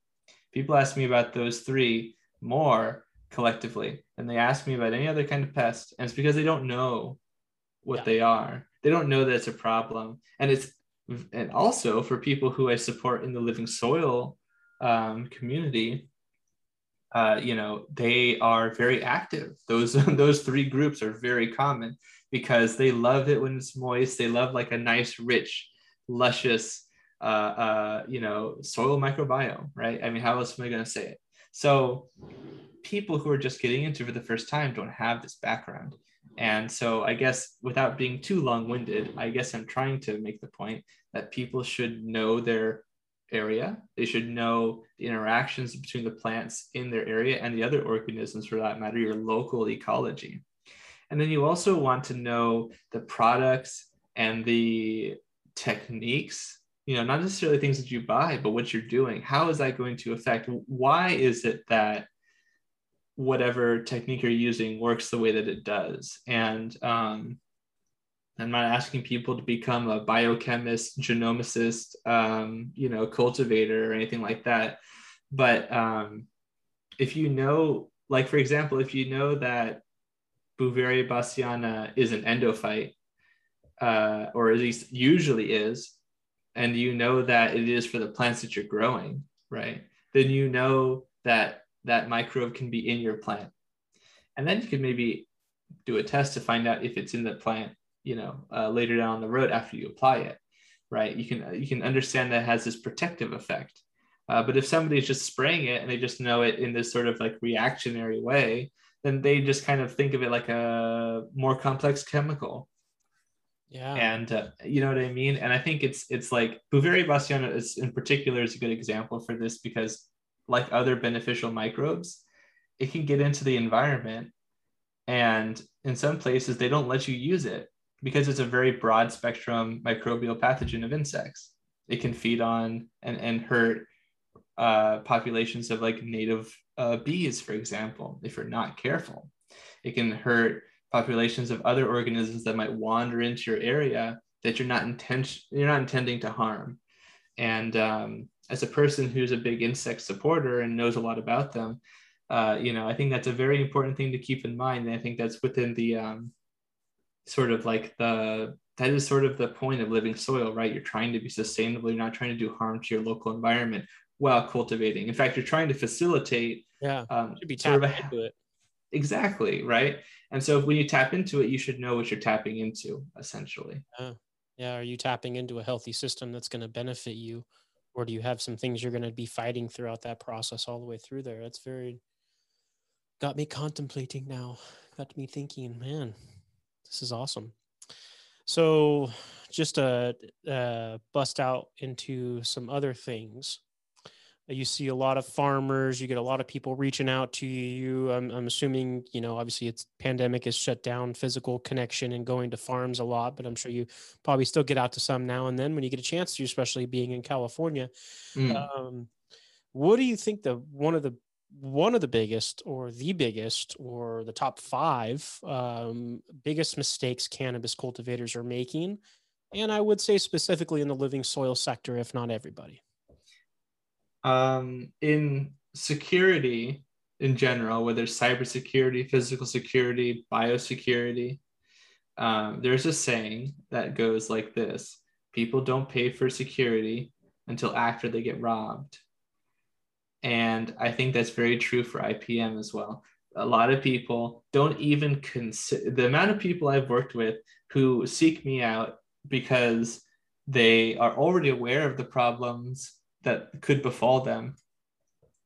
Speaker 2: People ask me about those three more collectively than they ask me about any other kind of pest, and it's because they don't know what yeah. they are. They don't know that it's a problem. And it's and also for people who I support in the living soil um, community, uh, you know, they are very active. Those *laughs* those three groups are very common because they love it when it's moist. They love like a nice, rich, luscious, uh, uh, you know, soil microbiome, right? I mean, how else am I going to say it? So, people who are just getting into for the first time don't have this background. And so, I guess without being too long winded, I guess I'm trying to make the point that people should know their area. They should know the interactions between the plants in their area and the other organisms, for that matter, your local ecology. And then you also want to know the products and the techniques, you know, not necessarily things that you buy, but what you're doing. How is that going to affect? Why is it that whatever technique you're using works the way that it does. And um, I'm not asking people to become a biochemist, genomicist, um, you know, cultivator or anything like that. But um, if you know, like for example, if you know that Beauveria bassiana is an endophyte, uh, or at least usually is, and you know that it is for the plants that you're growing, right? Then you know that that microbe can be in your plant. And then you could maybe do a test to find out if it's in the plant, you know, uh, later down the road after you apply it, right? You can you can understand that has this protective effect. Uh, but if somebody's just spraying it and they just know it in this sort of like reactionary way, then they just kind of think of it like a more complex chemical.
Speaker 1: Yeah.
Speaker 2: And uh, you know what I mean? And I think it's it's like Beauveria bassiana is in particular is a good example for this because like other beneficial microbes, it can get into the environment. And in some places, they don't let you use it because it's a very broad spectrum microbial pathogen of insects. It can feed on and, and hurt uh, populations of like native uh, bees, for example, if you're not careful. It can hurt populations of other organisms that might wander into your area that you're not intention you're not intending to harm. And um, as a person who's a big insect supporter and knows a lot about them, uh, you know, I think that's a very important thing to keep in mind. And I think that's within the um, sort of like the that is sort of the point of living soil, right? You're trying to be sustainable. You're not trying to do harm to your local environment while cultivating. In fact, you're trying to facilitate.
Speaker 1: Yeah,
Speaker 2: um,
Speaker 1: should be sort of into it.
Speaker 2: Exactly right. And so when you tap into it, you should know what you're tapping into, essentially.
Speaker 1: Yeah. Yeah. Are you tapping into a healthy system that's going to benefit you? Or do you have some things you're going to be fighting throughout that process all the way through there? That's very got me contemplating now. Got me thinking man this is awesome. So just to uh, bust out into some other things you see a lot of farmers you get a lot of people reaching out to you. I'm, I'm assuming you know obviously it's pandemic has shut down physical connection and going to farms a lot but i'm sure you probably still get out to some now and then when you get a chance to especially being in california. Mm. um, what do you think the one of the one of the biggest or the biggest or the top five um, biggest mistakes cannabis cultivators are making? And i would say specifically in the living soil sector if not everybody
Speaker 2: um, in security in general, whether cybersecurity, physical security, biosecurity, um, there's a saying that goes like this people don't pay for security, until after they get robbed. And I think that's very true for IPM as well. A lot of people don't even consider the amount of people I've worked with who seek me out because they are already aware of the problems that could befall them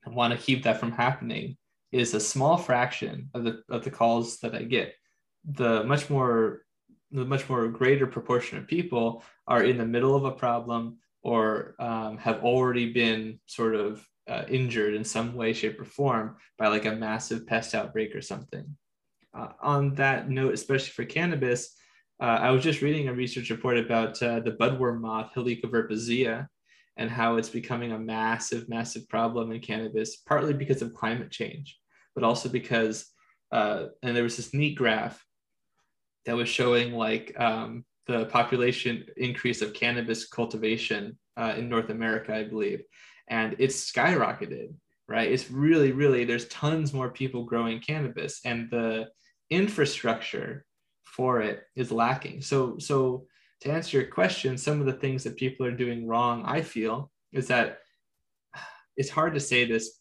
Speaker 2: and want to keep that from happening is a small fraction of the of the calls that I get. The much more the much more greater proportion of people are in the middle of a problem or um, have already been sort of uh, injured in some way, shape, or form by like a massive pest outbreak or something. Uh, on that note, especially for cannabis, uh, I was just reading a research report about uh, the budworm moth, Helicoverpa and how it's becoming a massive, massive problem in cannabis, partly because of climate change, but also because, uh, and there was this neat graph that was showing like um, the population increase of cannabis cultivation uh, in North America, I believe, and it's skyrocketed. Right, it's really, really there's tons more people growing cannabis, and the infrastructure for it is lacking. So, so to answer your question, some of the things that people are doing wrong, I feel, is that it's hard to say this,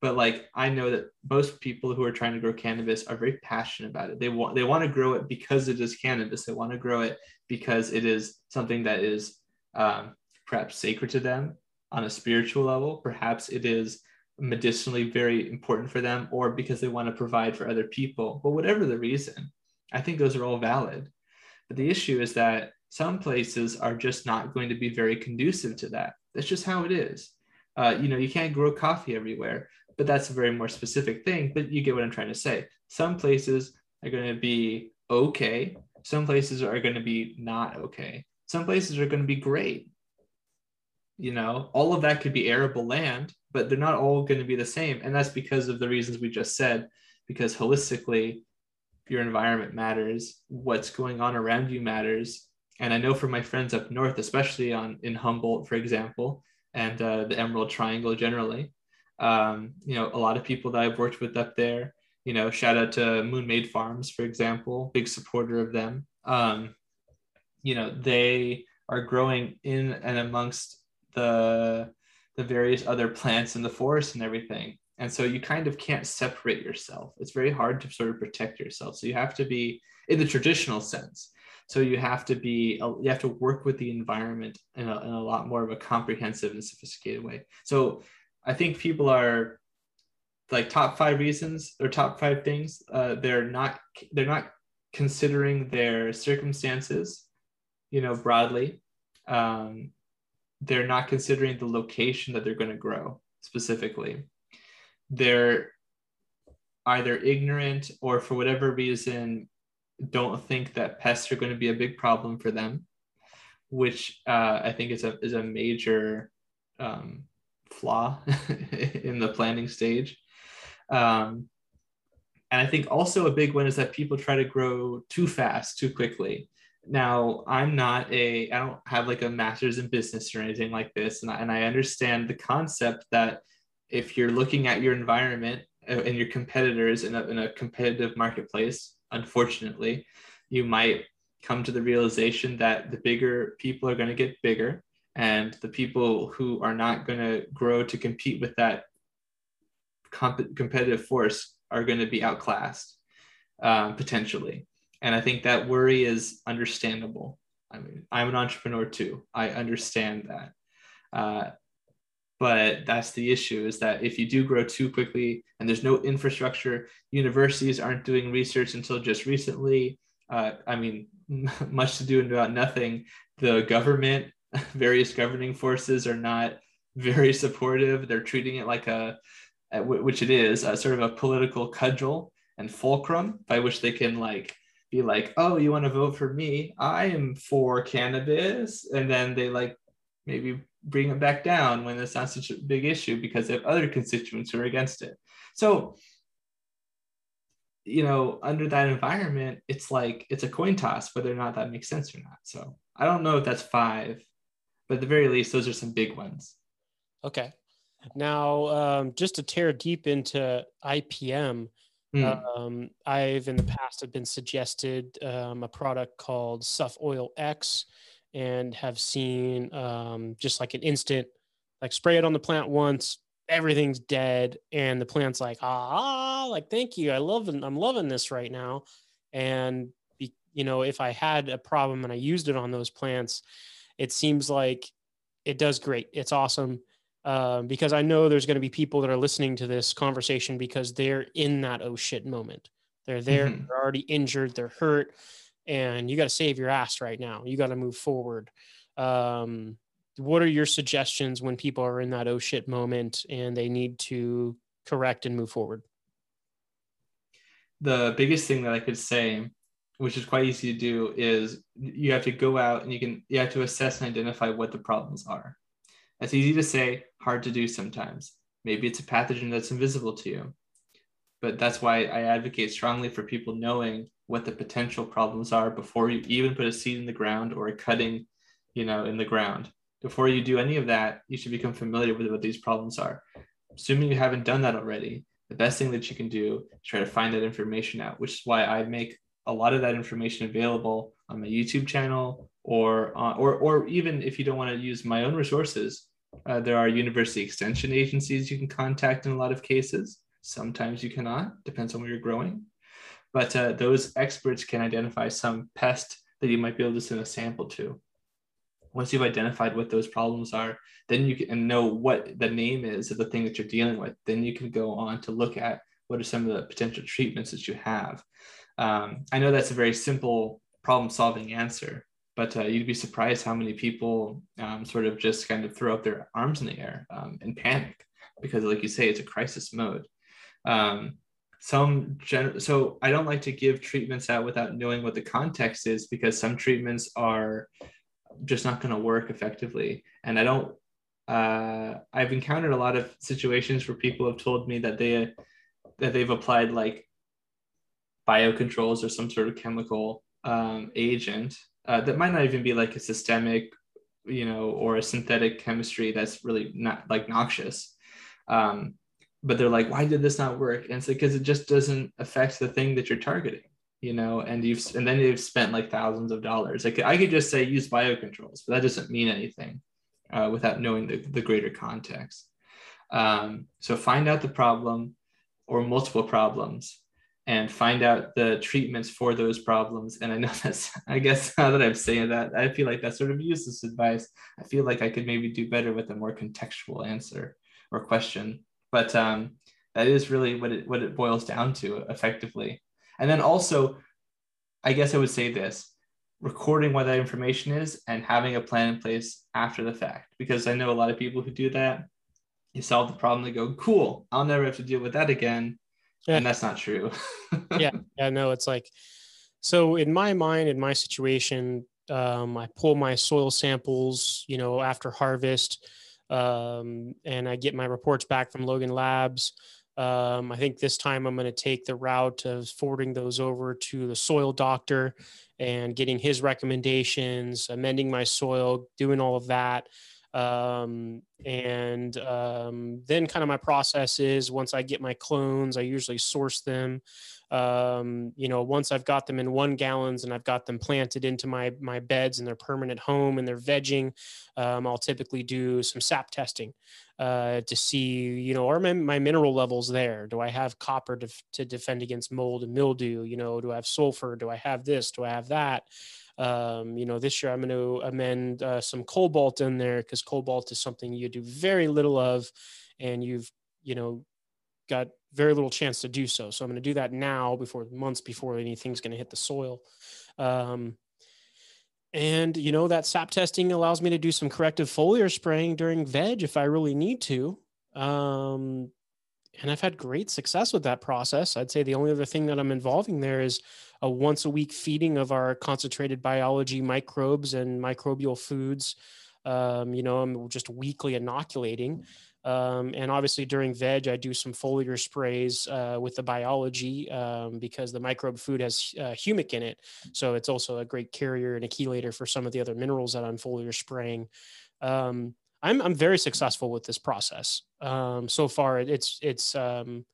Speaker 2: but like I know that most people who are trying to grow cannabis are very passionate about it. They want they want to grow it because it is cannabis. They want to grow it because it is something that is um, perhaps sacred to them on a spiritual level. Perhaps it is medicinally very important for them, or because they want to provide for other people. But whatever the reason, I think those are all valid. But the issue is that some places are just not going to be very conducive to that. That's just how it is. Uh, you know, you can't grow coffee everywhere, but that's a very more specific thing. But you get what I'm trying to say. Some places are going to be okay. Some places are going to be not okay. Some places are going to be great. You know, all of that could be arable land, but they're not all going to be the same. And that's because of the reasons we just said, because holistically, your environment matters what's going on around you matters. And i know for my friends up north especially on in humboldt for example and uh, the emerald triangle generally um, you know a lot of people that i've worked with up there you know shout out to moon made farms for example big supporter of them. Um, you know they are growing in and amongst the the various other plants in the forest and everything and so you kind of can't separate yourself. It's very hard to sort of protect yourself. So you have to be in the traditional sense. So you have to be, you have to work with the environment in a, in a lot more of a comprehensive and sophisticated way. So I think people are like top five reasons or top five things. Uh, they're not, they're not considering their circumstances, you know, broadly. Um, they're not considering the location that they're going to grow specifically they're either ignorant or for whatever reason don't think that pests are going to be a big problem for them, which uh, I think is a is a major um, flaw *laughs* in the planning stage. Um, and I think also a big one is that people try to grow too fast, too quickly. Now, I'm not a, I don't have like a master's in business or anything like this. And I, and I understand the concept that if you're looking at your environment uh, and your competitors in a, in a competitive marketplace, unfortunately, you might come to the realization that the bigger people are going to get bigger and the people who are not going to grow to compete with that comp- competitive force are going to be outclassed um, potentially. And i think that worry is understandable. I mean i'm an entrepreneur too. I understand that. Uh, but that's the issue is that if you do grow too quickly and there's no infrastructure universities aren't doing research until just recently. Uh, i mean *laughs* much to do and about nothing. The government *laughs* various governing forces are not very *laughs* supportive. They're treating it like a which it is a sort of a political cudgel and fulcrum by which they can like be like oh you want to vote for me? I am for cannabis. And then they like maybe bring it back down when it's not such a big issue because they have other constituents who are against it. So, you know, under that environment, it's like it's a coin toss whether or not that makes sense or not. So I don't know if that's five, but at the very least, those are some big ones.
Speaker 1: Okay. Now, um, just to tear deep into IPM, mm. um, I've in the past have been suggested um, a product called SuffOil-X and have seen um, just like an instant, like spray it on the plant once, everything's dead, and the plant's like, ah, like thank you, I love, I'm loving this right now, and you know, if I had a problem and I used it on those plants, it seems like it does great. It's awesome. Um, because I know there's going to be people that are listening to this conversation because they're in that oh shit moment. They're there, mm-hmm. they're already injured, they're hurt, and you got to save your ass right now. You got to move forward. Um, what are your suggestions when people are in that oh shit moment and they need to correct and move forward?
Speaker 2: The biggest thing that I could say, which is quite easy to do, is you have to go out and you can you have to assess and identify what the problems are. That's easy to say, hard to do sometimes. Maybe it's a pathogen that's invisible to you. But that's why I advocate strongly for people knowing what the potential problems are before you even put a seed in the ground or a cutting, you know, in the ground. Before you do any of that, you should become familiar with what these problems are. Assuming you haven't done that already, the best thing that you can do is try to find that information out, which is why I make a lot of that information available on my YouTube channel or uh, or or even if you don't want to use my own resources, uh, there are university extension agencies you can contact in a lot of cases. Sometimes you cannot, depends on where you're growing. But uh, those experts can identify some pest that you might be able to send a sample to. Once you've identified what those problems are, then you can know what the name is of the thing that you're dealing with. Then you can go on to look at what are some of the potential treatments that you have. Um, I know that's a very simple problem solving answer, but uh, you'd be surprised how many people um, sort of just kind of throw up their arms in the air um, and panic because, like you say, it's a crisis mode. Um, some gen- so I don't like to give treatments out without knowing what the context is because some treatments are just not going to work effectively, and I don't. Uh, I've encountered a lot of situations where people have told me that they that they've applied like biocontrols or some sort of chemical um, agent uh, that might not even be like a systemic, you know, or a synthetic chemistry that's really not like noxious. Um, but they're like, why did this not work? And it's because it just doesn't affect the thing that you're targeting, you know. And you've and then you've spent like thousands of dollars. Like I could just say use biocontrols, but that doesn't mean anything uh, without knowing the, the greater context. Um, so find out the problem or multiple problems and find out the treatments for those problems. And I know *laughs* that's, I guess now that I'm saying that, I feel like that's sort of useless advice. I feel like I could maybe do better with a more contextual answer or question but um, that is really what it what it boils down to effectively. And then also, I guess I would say this: recording what that information is and having a plan in place after the fact. Because I know a lot of people who do that. You solve the problem, they go, "Cool, I'll never have to deal with that again," yeah. and that's not true. *laughs*
Speaker 1: yeah, yeah, no, it's like so in my mind, in my situation, um, I pull my soil samples, you know, after harvest um, and I get my reports back from Logan Labs. Um, I think this time I'm going to take the route of forwarding those over to the soil doctor and getting his recommendations, amending my soil, doing all of that. Um, and um, then, kind of, my process is once I get my clones, I usually source them um, you know once i've got them in one gallons and i've got them planted into my my beds in their permanent home and they're vegging um, i'll typically do some sap testing uh, to see you know are my, my mineral levels there? Do i have copper to, to defend against mold and mildew? You know do i have sulfur? Do i have this? Do i have that? Um, you know, this year I'm going to amend uh, some cobalt in there because cobalt is something you do very little of, and you've, you know, got very little chance to do so. So I'm going to do that now before months before anything's going to hit the soil. Um, and you know that sap testing allows me to do some corrective foliar spraying during veg if I really need to. Um, and I've had great success with that process. I'd say the only other thing that I'm involving there is a once a week feeding of our concentrated biology microbes and microbial foods. Um, you know, I'm just weekly inoculating. Um, and obviously during veg, I do some foliar sprays uh, with the biology um, because the microbe food has uh, humic in it. So it's also a great carrier and a chelator for some of the other minerals that I'm foliar spraying. Um, I'm, I'm very successful with this process. Um, so far, it's, it's, um,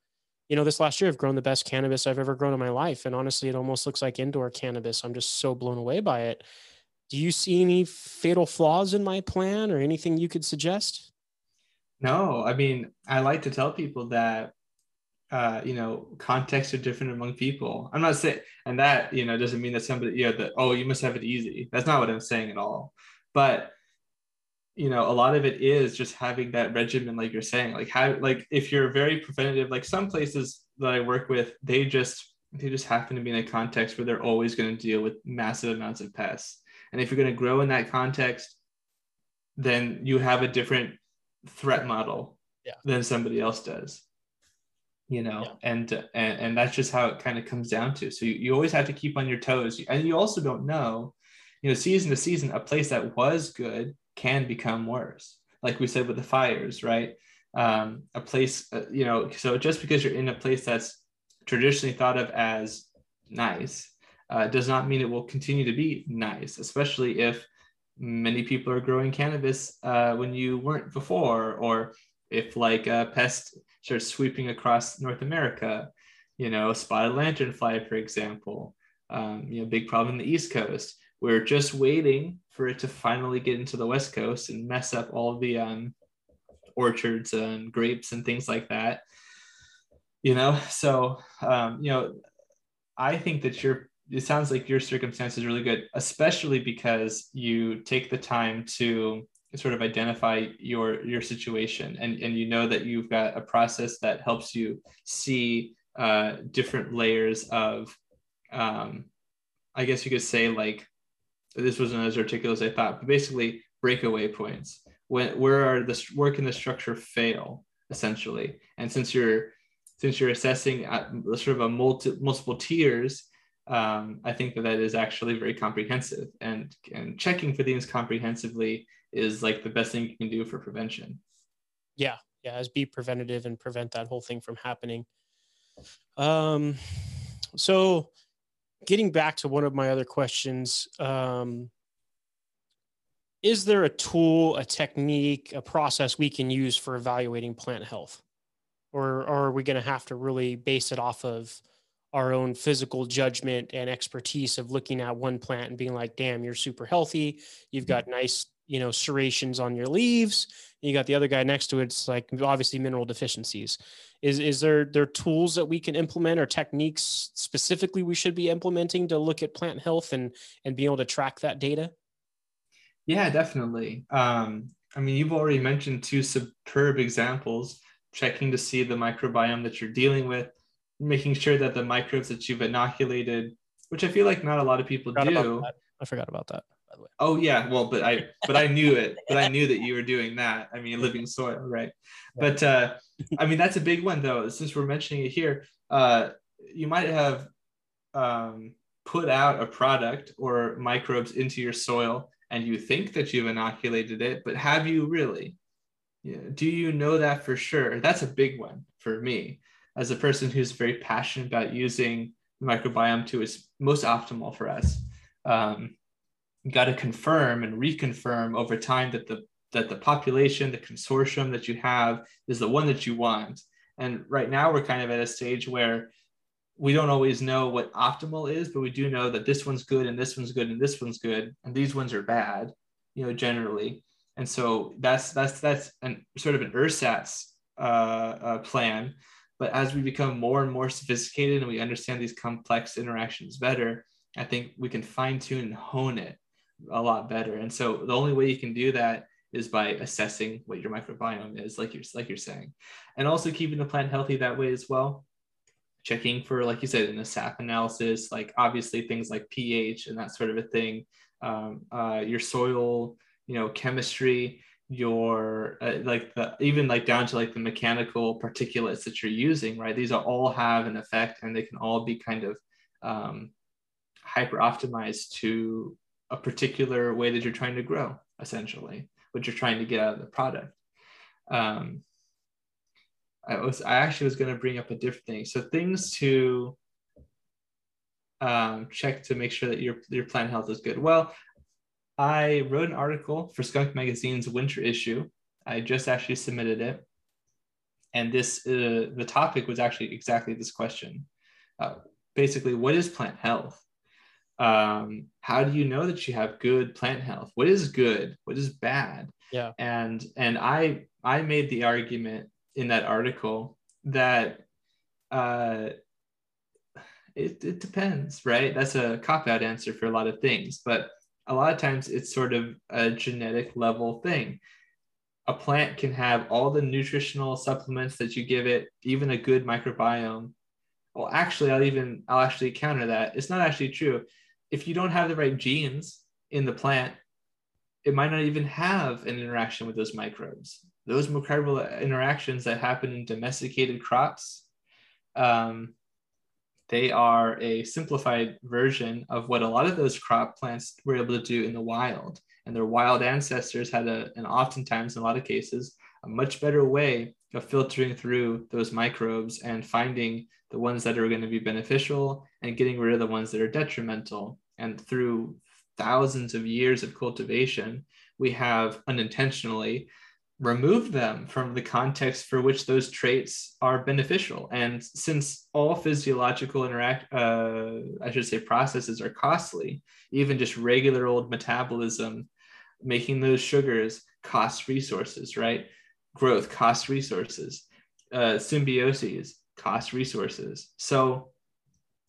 Speaker 1: you know, this last year I've grown the best cannabis I've ever grown in my life. And honestly, it almost looks like indoor cannabis. I'm just so blown away by it. do you see any fatal flaws in my plan or anything you could suggest?
Speaker 2: No, I mean, I like to tell people that uh, you know, contexts are different among people. I'm not saying, and that you know doesn't mean that somebody, you know, that oh, you must have it easy. That's not what I'm saying at all. But you know, a lot of it is just having that regimen, like you're saying, like how, like if you're very preventative, like some places that I work with, they just they just happen to be in a context where they're always going to deal with massive amounts of pests. And if you're going to grow in that context, then you have a different threat model
Speaker 1: yeah.
Speaker 2: than somebody else does you know? Yeah. and, and and that's just how it kind of comes down to. So you, you always have to keep on your toes. And you also don't know you know season to season a place that was good can become worse. Like we said with the fires right? Um, a place uh, you know so just because you're in a place that's traditionally thought of as nice uh, does not mean it will continue to be nice especially if many people are growing cannabis uh, when you weren't before or if like a pest starts sweeping across North America, you know, spotted lanternfly, for example, um, you know, big problem in the East Coast. We're just waiting for it to finally get into the West Coast and mess up all the um, orchards and grapes and things like that. You know, so um, you know, I think that your it sounds like your circumstance is really good, especially because you take the time to sort of identify your your situation and and you know that you've got a process that helps you see uh, different layers of um, i guess you could say like this wasn't as articulate as i thought but basically breakaway points. When where are the where can the structure fail essentially? And since you're since you're assessing at sort of a multi, multiple tiers um, I think that that is actually very comprehensive and, and checking for things comprehensively is like the best thing you can do for prevention.
Speaker 1: Yeah. Yeah. As be preventative and prevent that whole thing from happening. Um, so getting back to one of my other questions, um, is there a tool, a technique, a process we can use for evaluating plant health? Or, or are we going to have to really base it off of our own physical judgment and expertise of looking at one plant and being like, damn, you're super healthy. You've got nice, you know, serrations on your leaves. You got the other guy next to it. It's like obviously mineral deficiencies. Is is there there tools that we can implement or techniques specifically we should be implementing to look at plant health and and be able to track that data?
Speaker 2: Yeah, definitely. Um, I mean, you've already mentioned two superb examples. Checking to see the microbiome that you're dealing with, making sure that the microbes that you've inoculated, which I feel like not a lot of people do.
Speaker 1: I forgot about that. By the way.
Speaker 2: Oh yeah, well, but I but I knew it. but I knew that you were doing that. I mean, living soil, right? Yeah. But uh, I mean, that's a big one though. Since we're mentioning it here, uh, you might have um, put out a product or microbes into your soil, and you think that you've inoculated it, but have you really? Yeah. Do you know that for sure? That's a big one for me as a person who's very passionate about using the microbiome to its most optimal for us. Um, got to confirm and reconfirm over time that the that the population, the consortium that you have is the one that you want. And right now we're kind of at a stage where we don't always know what optimal is, but we do know that this one's good and this one's good and this one's good and these ones are bad, you know, generally. And so that's that's that's an sort of an ersatz uh, uh, plan but as we become more and more sophisticated and we understand these complex interactions better, I think we can fine tune and hone it a lot better. And so the only way you can do that is by assessing what your microbiome is, like you're like you're saying, and also keeping the plant healthy that way as well. Checking for, like you said, in the SAP analysis, like obviously things like pH and that sort of a thing. Um, uh, your soil, you know, chemistry, your uh, like the even like down to like the mechanical particulates that you're using right? These are all have an effect and they can all be kind of um, hyper optimized to a particular way that you're trying to grow essentially what you're trying to get out of the product. Um, i was i actually was going to bring up a different thing. So things to um, check to make sure that your your plant health is good. Well I wrote an article for Skunk Magazine's winter issue. I just actually submitted it. And this, uh, the topic was actually exactly this question. Uh, basically, what is plant health? um, how do you know that you have good plant health what is good what is bad
Speaker 1: yeah
Speaker 2: and and i i made the argument in that article that uh it, it depends right that's a cop out answer for a lot of things but a lot of times it's sort of a genetic level thing. A plant can have all the nutritional supplements that you give it even a good microbiome. Well actually i'll even i'll actually counter that. It's not actually true. If you don't have the right genes in the plant, it might not even have an interaction with those microbes. Those microbial interactions that happen in domesticated crops, um, they are a simplified version of what a lot of those crop plants were able to do in the wild. And their wild ancestors had a, and oftentimes in a lot of cases, a much better way of filtering through those microbes and finding the ones that are going to be beneficial and getting rid of the ones that are detrimental. And through thousands of years of cultivation, we have unintentionally removed them from the context for which those traits are beneficial. And since all physiological interact, uh, I should say, processes are costly, even just regular old metabolism, making those sugars costs resources, right? Growth costs resources. Uh, symbioses cost resources. So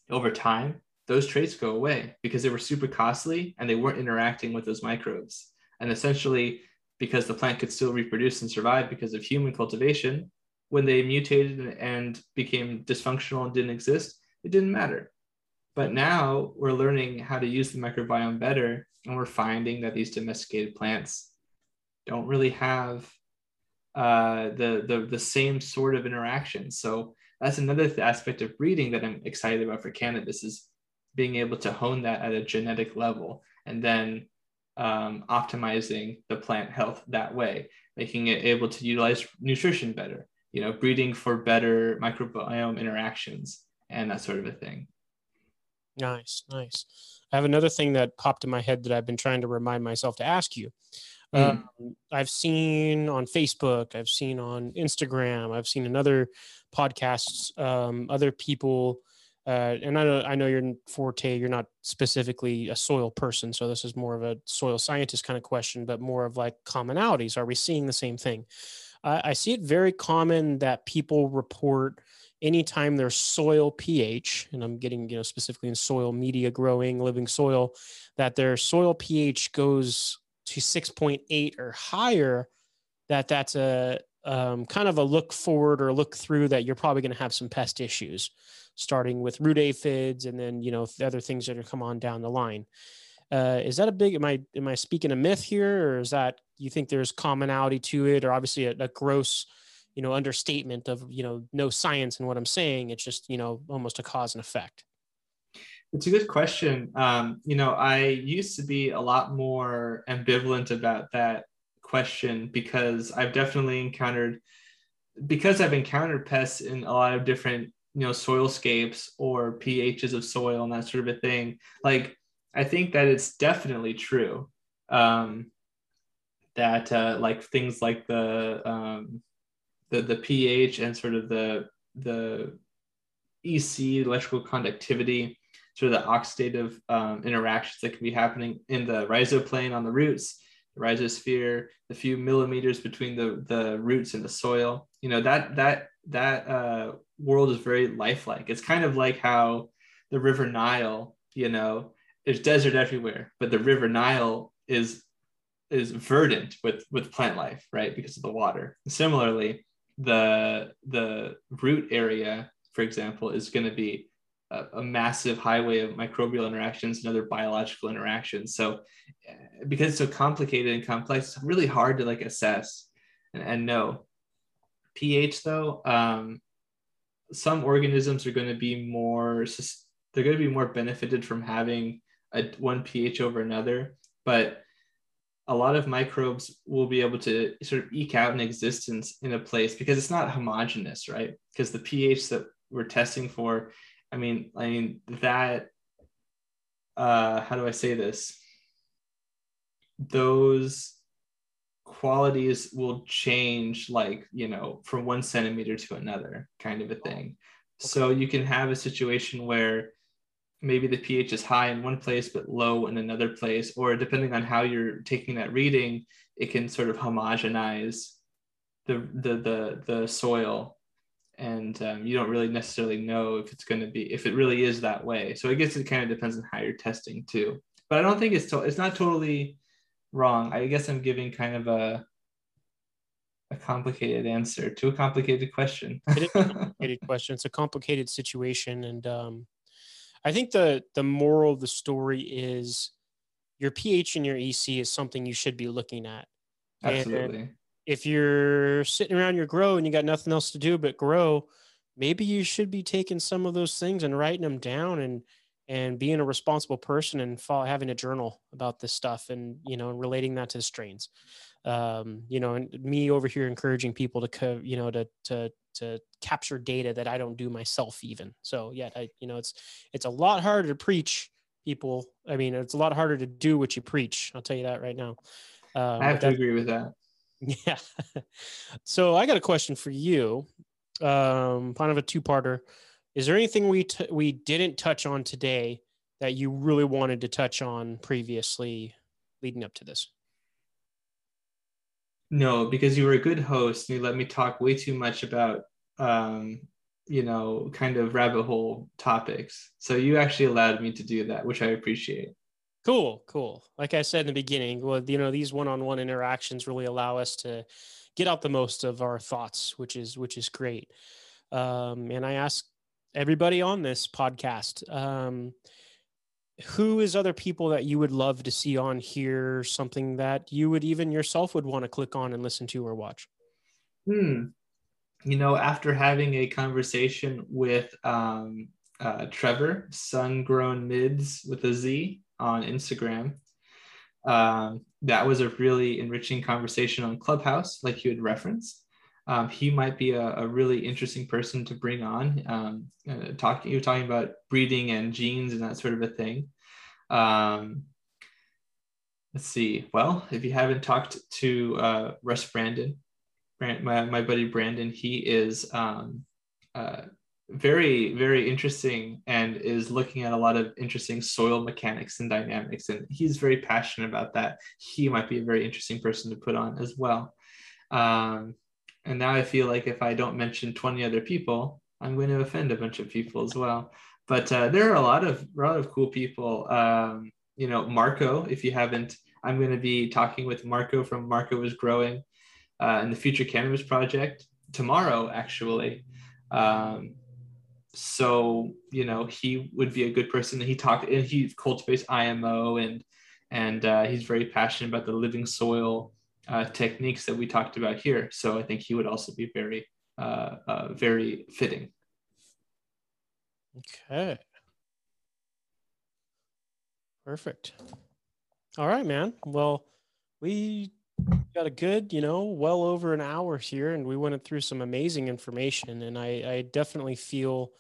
Speaker 2: over time, those traits go away because they were super costly and they weren't interacting with those microbes. And essentially, because the plant could still reproduce and survive because of human cultivation, when they mutated and became dysfunctional and didn't exist, it didn't matter. But now we're learning how to use the microbiome better, and we're finding that these domesticated plants don't really have uh, the, the the same sort of interaction. So that's another th- aspect of breeding that I'm excited about for cannabis is being able to hone that at a genetic level and then um, optimizing the plant health that way, making it able to utilize nutrition better, you know, breeding for better microbiome interactions and that sort of a thing.
Speaker 1: Nice, nice. I have another thing that popped in my head that I've been trying to remind myself to ask you. Mm. Um, I've seen on Facebook, I've seen on Instagram, I've seen in other podcasts, um, other people, uh, and I know I know you're forte. You're not specifically a soil person, so this is more of a soil scientist kind of question, but more of like commonalities. Are we seeing the same thing? Uh, I see it very common that people report anytime their soil pH, and I'm getting you know specifically in soil media growing living soil, that their soil pH goes to 6.8 or higher, that that's a um, kind of a look forward or look through that you're probably going to have some pest issues, starting with root aphids and then you know the other things that are come on down the line. Uh, is that a big? Am I am I speaking a myth here, or is that you think there's commonality to it, or obviously a, a gross, you know, understatement of you know no science in what I'm saying? It's just you know almost a cause and effect.
Speaker 2: It's a good question. Um, you know, I used to be a lot more ambivalent about that question because I've definitely encountered because I've encountered pests in a lot of different you know soilscapes or pHs of soil and that sort of a thing. Like I think that it's definitely true um, that uh, like things like the um, the the pH and sort of the the EC electrical conductivity, sort of the oxidative um, interactions that can be happening in the rhizoplane on the roots rhizosphere, the few millimeters between the, the roots and the soil. You know, that that that uh, world is very lifelike. It's kind of like how the River Nile, you know, there's desert everywhere, but the River Nile is is verdant with with plant life, right? Because of the water. Similarly, the the root area, for example, is going to be a, a, massive highway of microbial interactions and other biological interactions. So because it's so complicated and complex, it's really hard to like assess and, and know. pH though, um, some organisms are going to be more they're going to be more benefited from having a one pH over another, but a lot of microbes will be able to sort of eke out an existence in a place because it's not homogeneous, right? Because the pH that we're testing for, I mean, I mean that uh, how do I say this? those qualities will change like you know from one centimeter to another kind of a thing so you can have a situation where maybe the pH is high in one place but low in another place, or depending on how you're taking that reading, it can sort of homogenize the the the, the soil, and um, you don't really necessarily know if it's going to be if it really is that way. So I guess it kind of depends on how you're testing too. But I don't think it's to- it's not totally wrong. I guess I'm giving kind of a a complicated answer to a complicated question. *laughs*
Speaker 1: it is a complicated question. It's a complicated situation, and um, I think the the moral of the story is your pH and your EC is something you should be looking at.
Speaker 2: Absolutely.
Speaker 1: And if you're sitting around your grow and you got nothing else to do but grow, maybe you should be taking some of those things and writing them down and and being a responsible person and follow, having a journal about this stuff and you know and relating that to the strains. Um, you know and me over here encouraging people to co- you know to to to capture data that i don't do myself even. So yeah i you know it's it's a lot harder to preach people. I mean it's a lot harder to do what you preach. I'll tell you that right now.
Speaker 2: Um, i have to agree with that
Speaker 1: yeah so i got a question for you um kind of a two-parter is there anything we t- we didn't touch on today that you really wanted to touch on previously leading up to this?
Speaker 2: No, because you were a good host and you let me talk way too much about um, you know, kind of rabbit hole topics. So you actually allowed me to do that, which I appreciate.
Speaker 1: Cool, cool. Like I said in the beginning, well, you know, these one-on-one interactions really allow us to get out the most of our thoughts, which is which is great. Um, and I ask everybody on this podcast. Um, who is other people that you would love to see on here? Something that you would even yourself would want to click on and listen to or watch?
Speaker 2: Hmm. You know, after having a conversation with um, uh, Trevor, Sun Grown Mids with a Z on Instagram, um, that was a really enriching conversation on Clubhouse, like you had referenced um, he might be a, a, really interesting person to bring on. Um, uh, talking, you're talking about breeding and genes and that sort of a thing. Um, let's see. Well, if you haven't talked to uh, Russ Brandon, Brand, my, my buddy Brandon, he is um, uh, very, very interesting and is looking at a lot of interesting soil mechanics and dynamics. And he's very passionate about that. He might be a very interesting person to put on as well. Um, and now I feel like if I don't mention 20 other people, I'm going to offend a bunch of people as well. But uh, there are a lot of a lot of cool people. Um, you know, Marco. If you haven't, I'm going to be talking with Marco from Marco is Growing uh, in the Future Cannabis Project tomorrow, actually. Um, so you know, he would be a good person. He talked and he cultivates IMO and and uh, he's very passionate about the living soil uh, techniques that we talked about here. So I think he would also be very, uh, uh, very fitting.
Speaker 1: Okay. Perfect. All right, man. Well, we got a good, you know, well over an hour here, and we went through some amazing information. And I, I definitely feel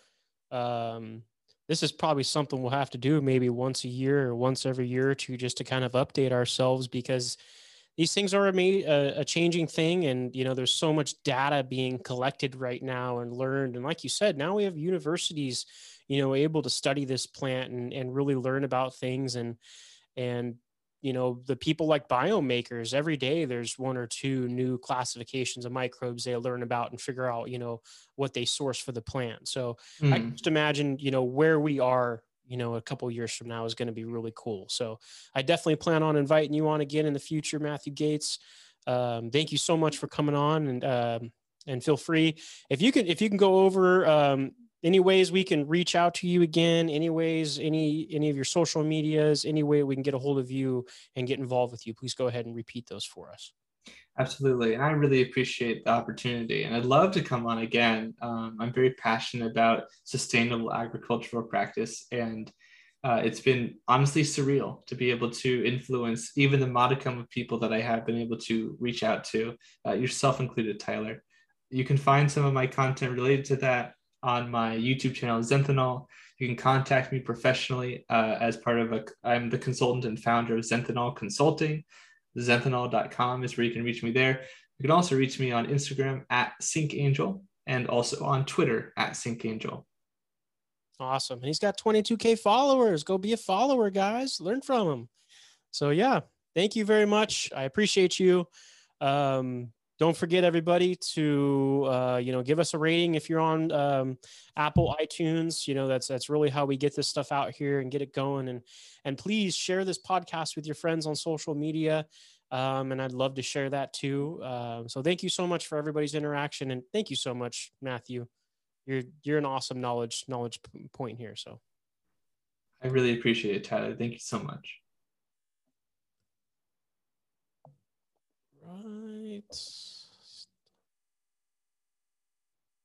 Speaker 1: um, this is probably something we'll have to do maybe once a year or once every year or two just to kind of update ourselves because these things are a, a, changing thing and you know there's so much data being collected right now and learned. And like you said now we have universities you know able to study this plant and, and really learn about things and and you know the people like Biome Makers every day there's one or two new classifications of microbes they learn about and figure out you know what they source for the plant. So mm. i just imagine you know where we are you know a couple years from now is going to be really cool. So i definitely plan on inviting you on again in the future matthew gates. Um, thank you so much for coming on and um, and feel free. If you can if you can go over um, any ways we can reach out to you again any ways any any of your social medias any way we can get a hold of you and get involved with you please go ahead and repeat those for us
Speaker 2: Absolutely. And I really appreciate the opportunity. And I'd love to come on again. Um, I'm very passionate about sustainable agricultural practice. And uh, it's been honestly surreal to be able to influence even the modicum of people that I have been able to reach out to, uh, yourself included, Tyler. You can find some of my content related to that on my YouTube channel, Zenthanol. You can contact me professionally uh, as part of a, I'm the consultant and founder of Zenthanol Consulting zenthanol.com is where you can reach me there. You can also reach me on Instagram at Synch Angel and also on Twitter at Synch Angel.
Speaker 1: Awesome. And he's got 22K followers. Go be a follower, guys. Learn from him. So, yeah, thank you very much. I appreciate you. Um, don't forget everybody to uh, you know give us a rating if you're on um, apple itunes. You know that's that's really how we get this stuff out here and get it going. And and please share this podcast with your friends on social media. Um, and i'd love to share that too. Um, so thank you so much for everybody's interaction. And thank you so much matthew. You're you're an awesome knowledge knowledge point here. So
Speaker 2: i really appreciate it tyler. Thank you so much
Speaker 1: right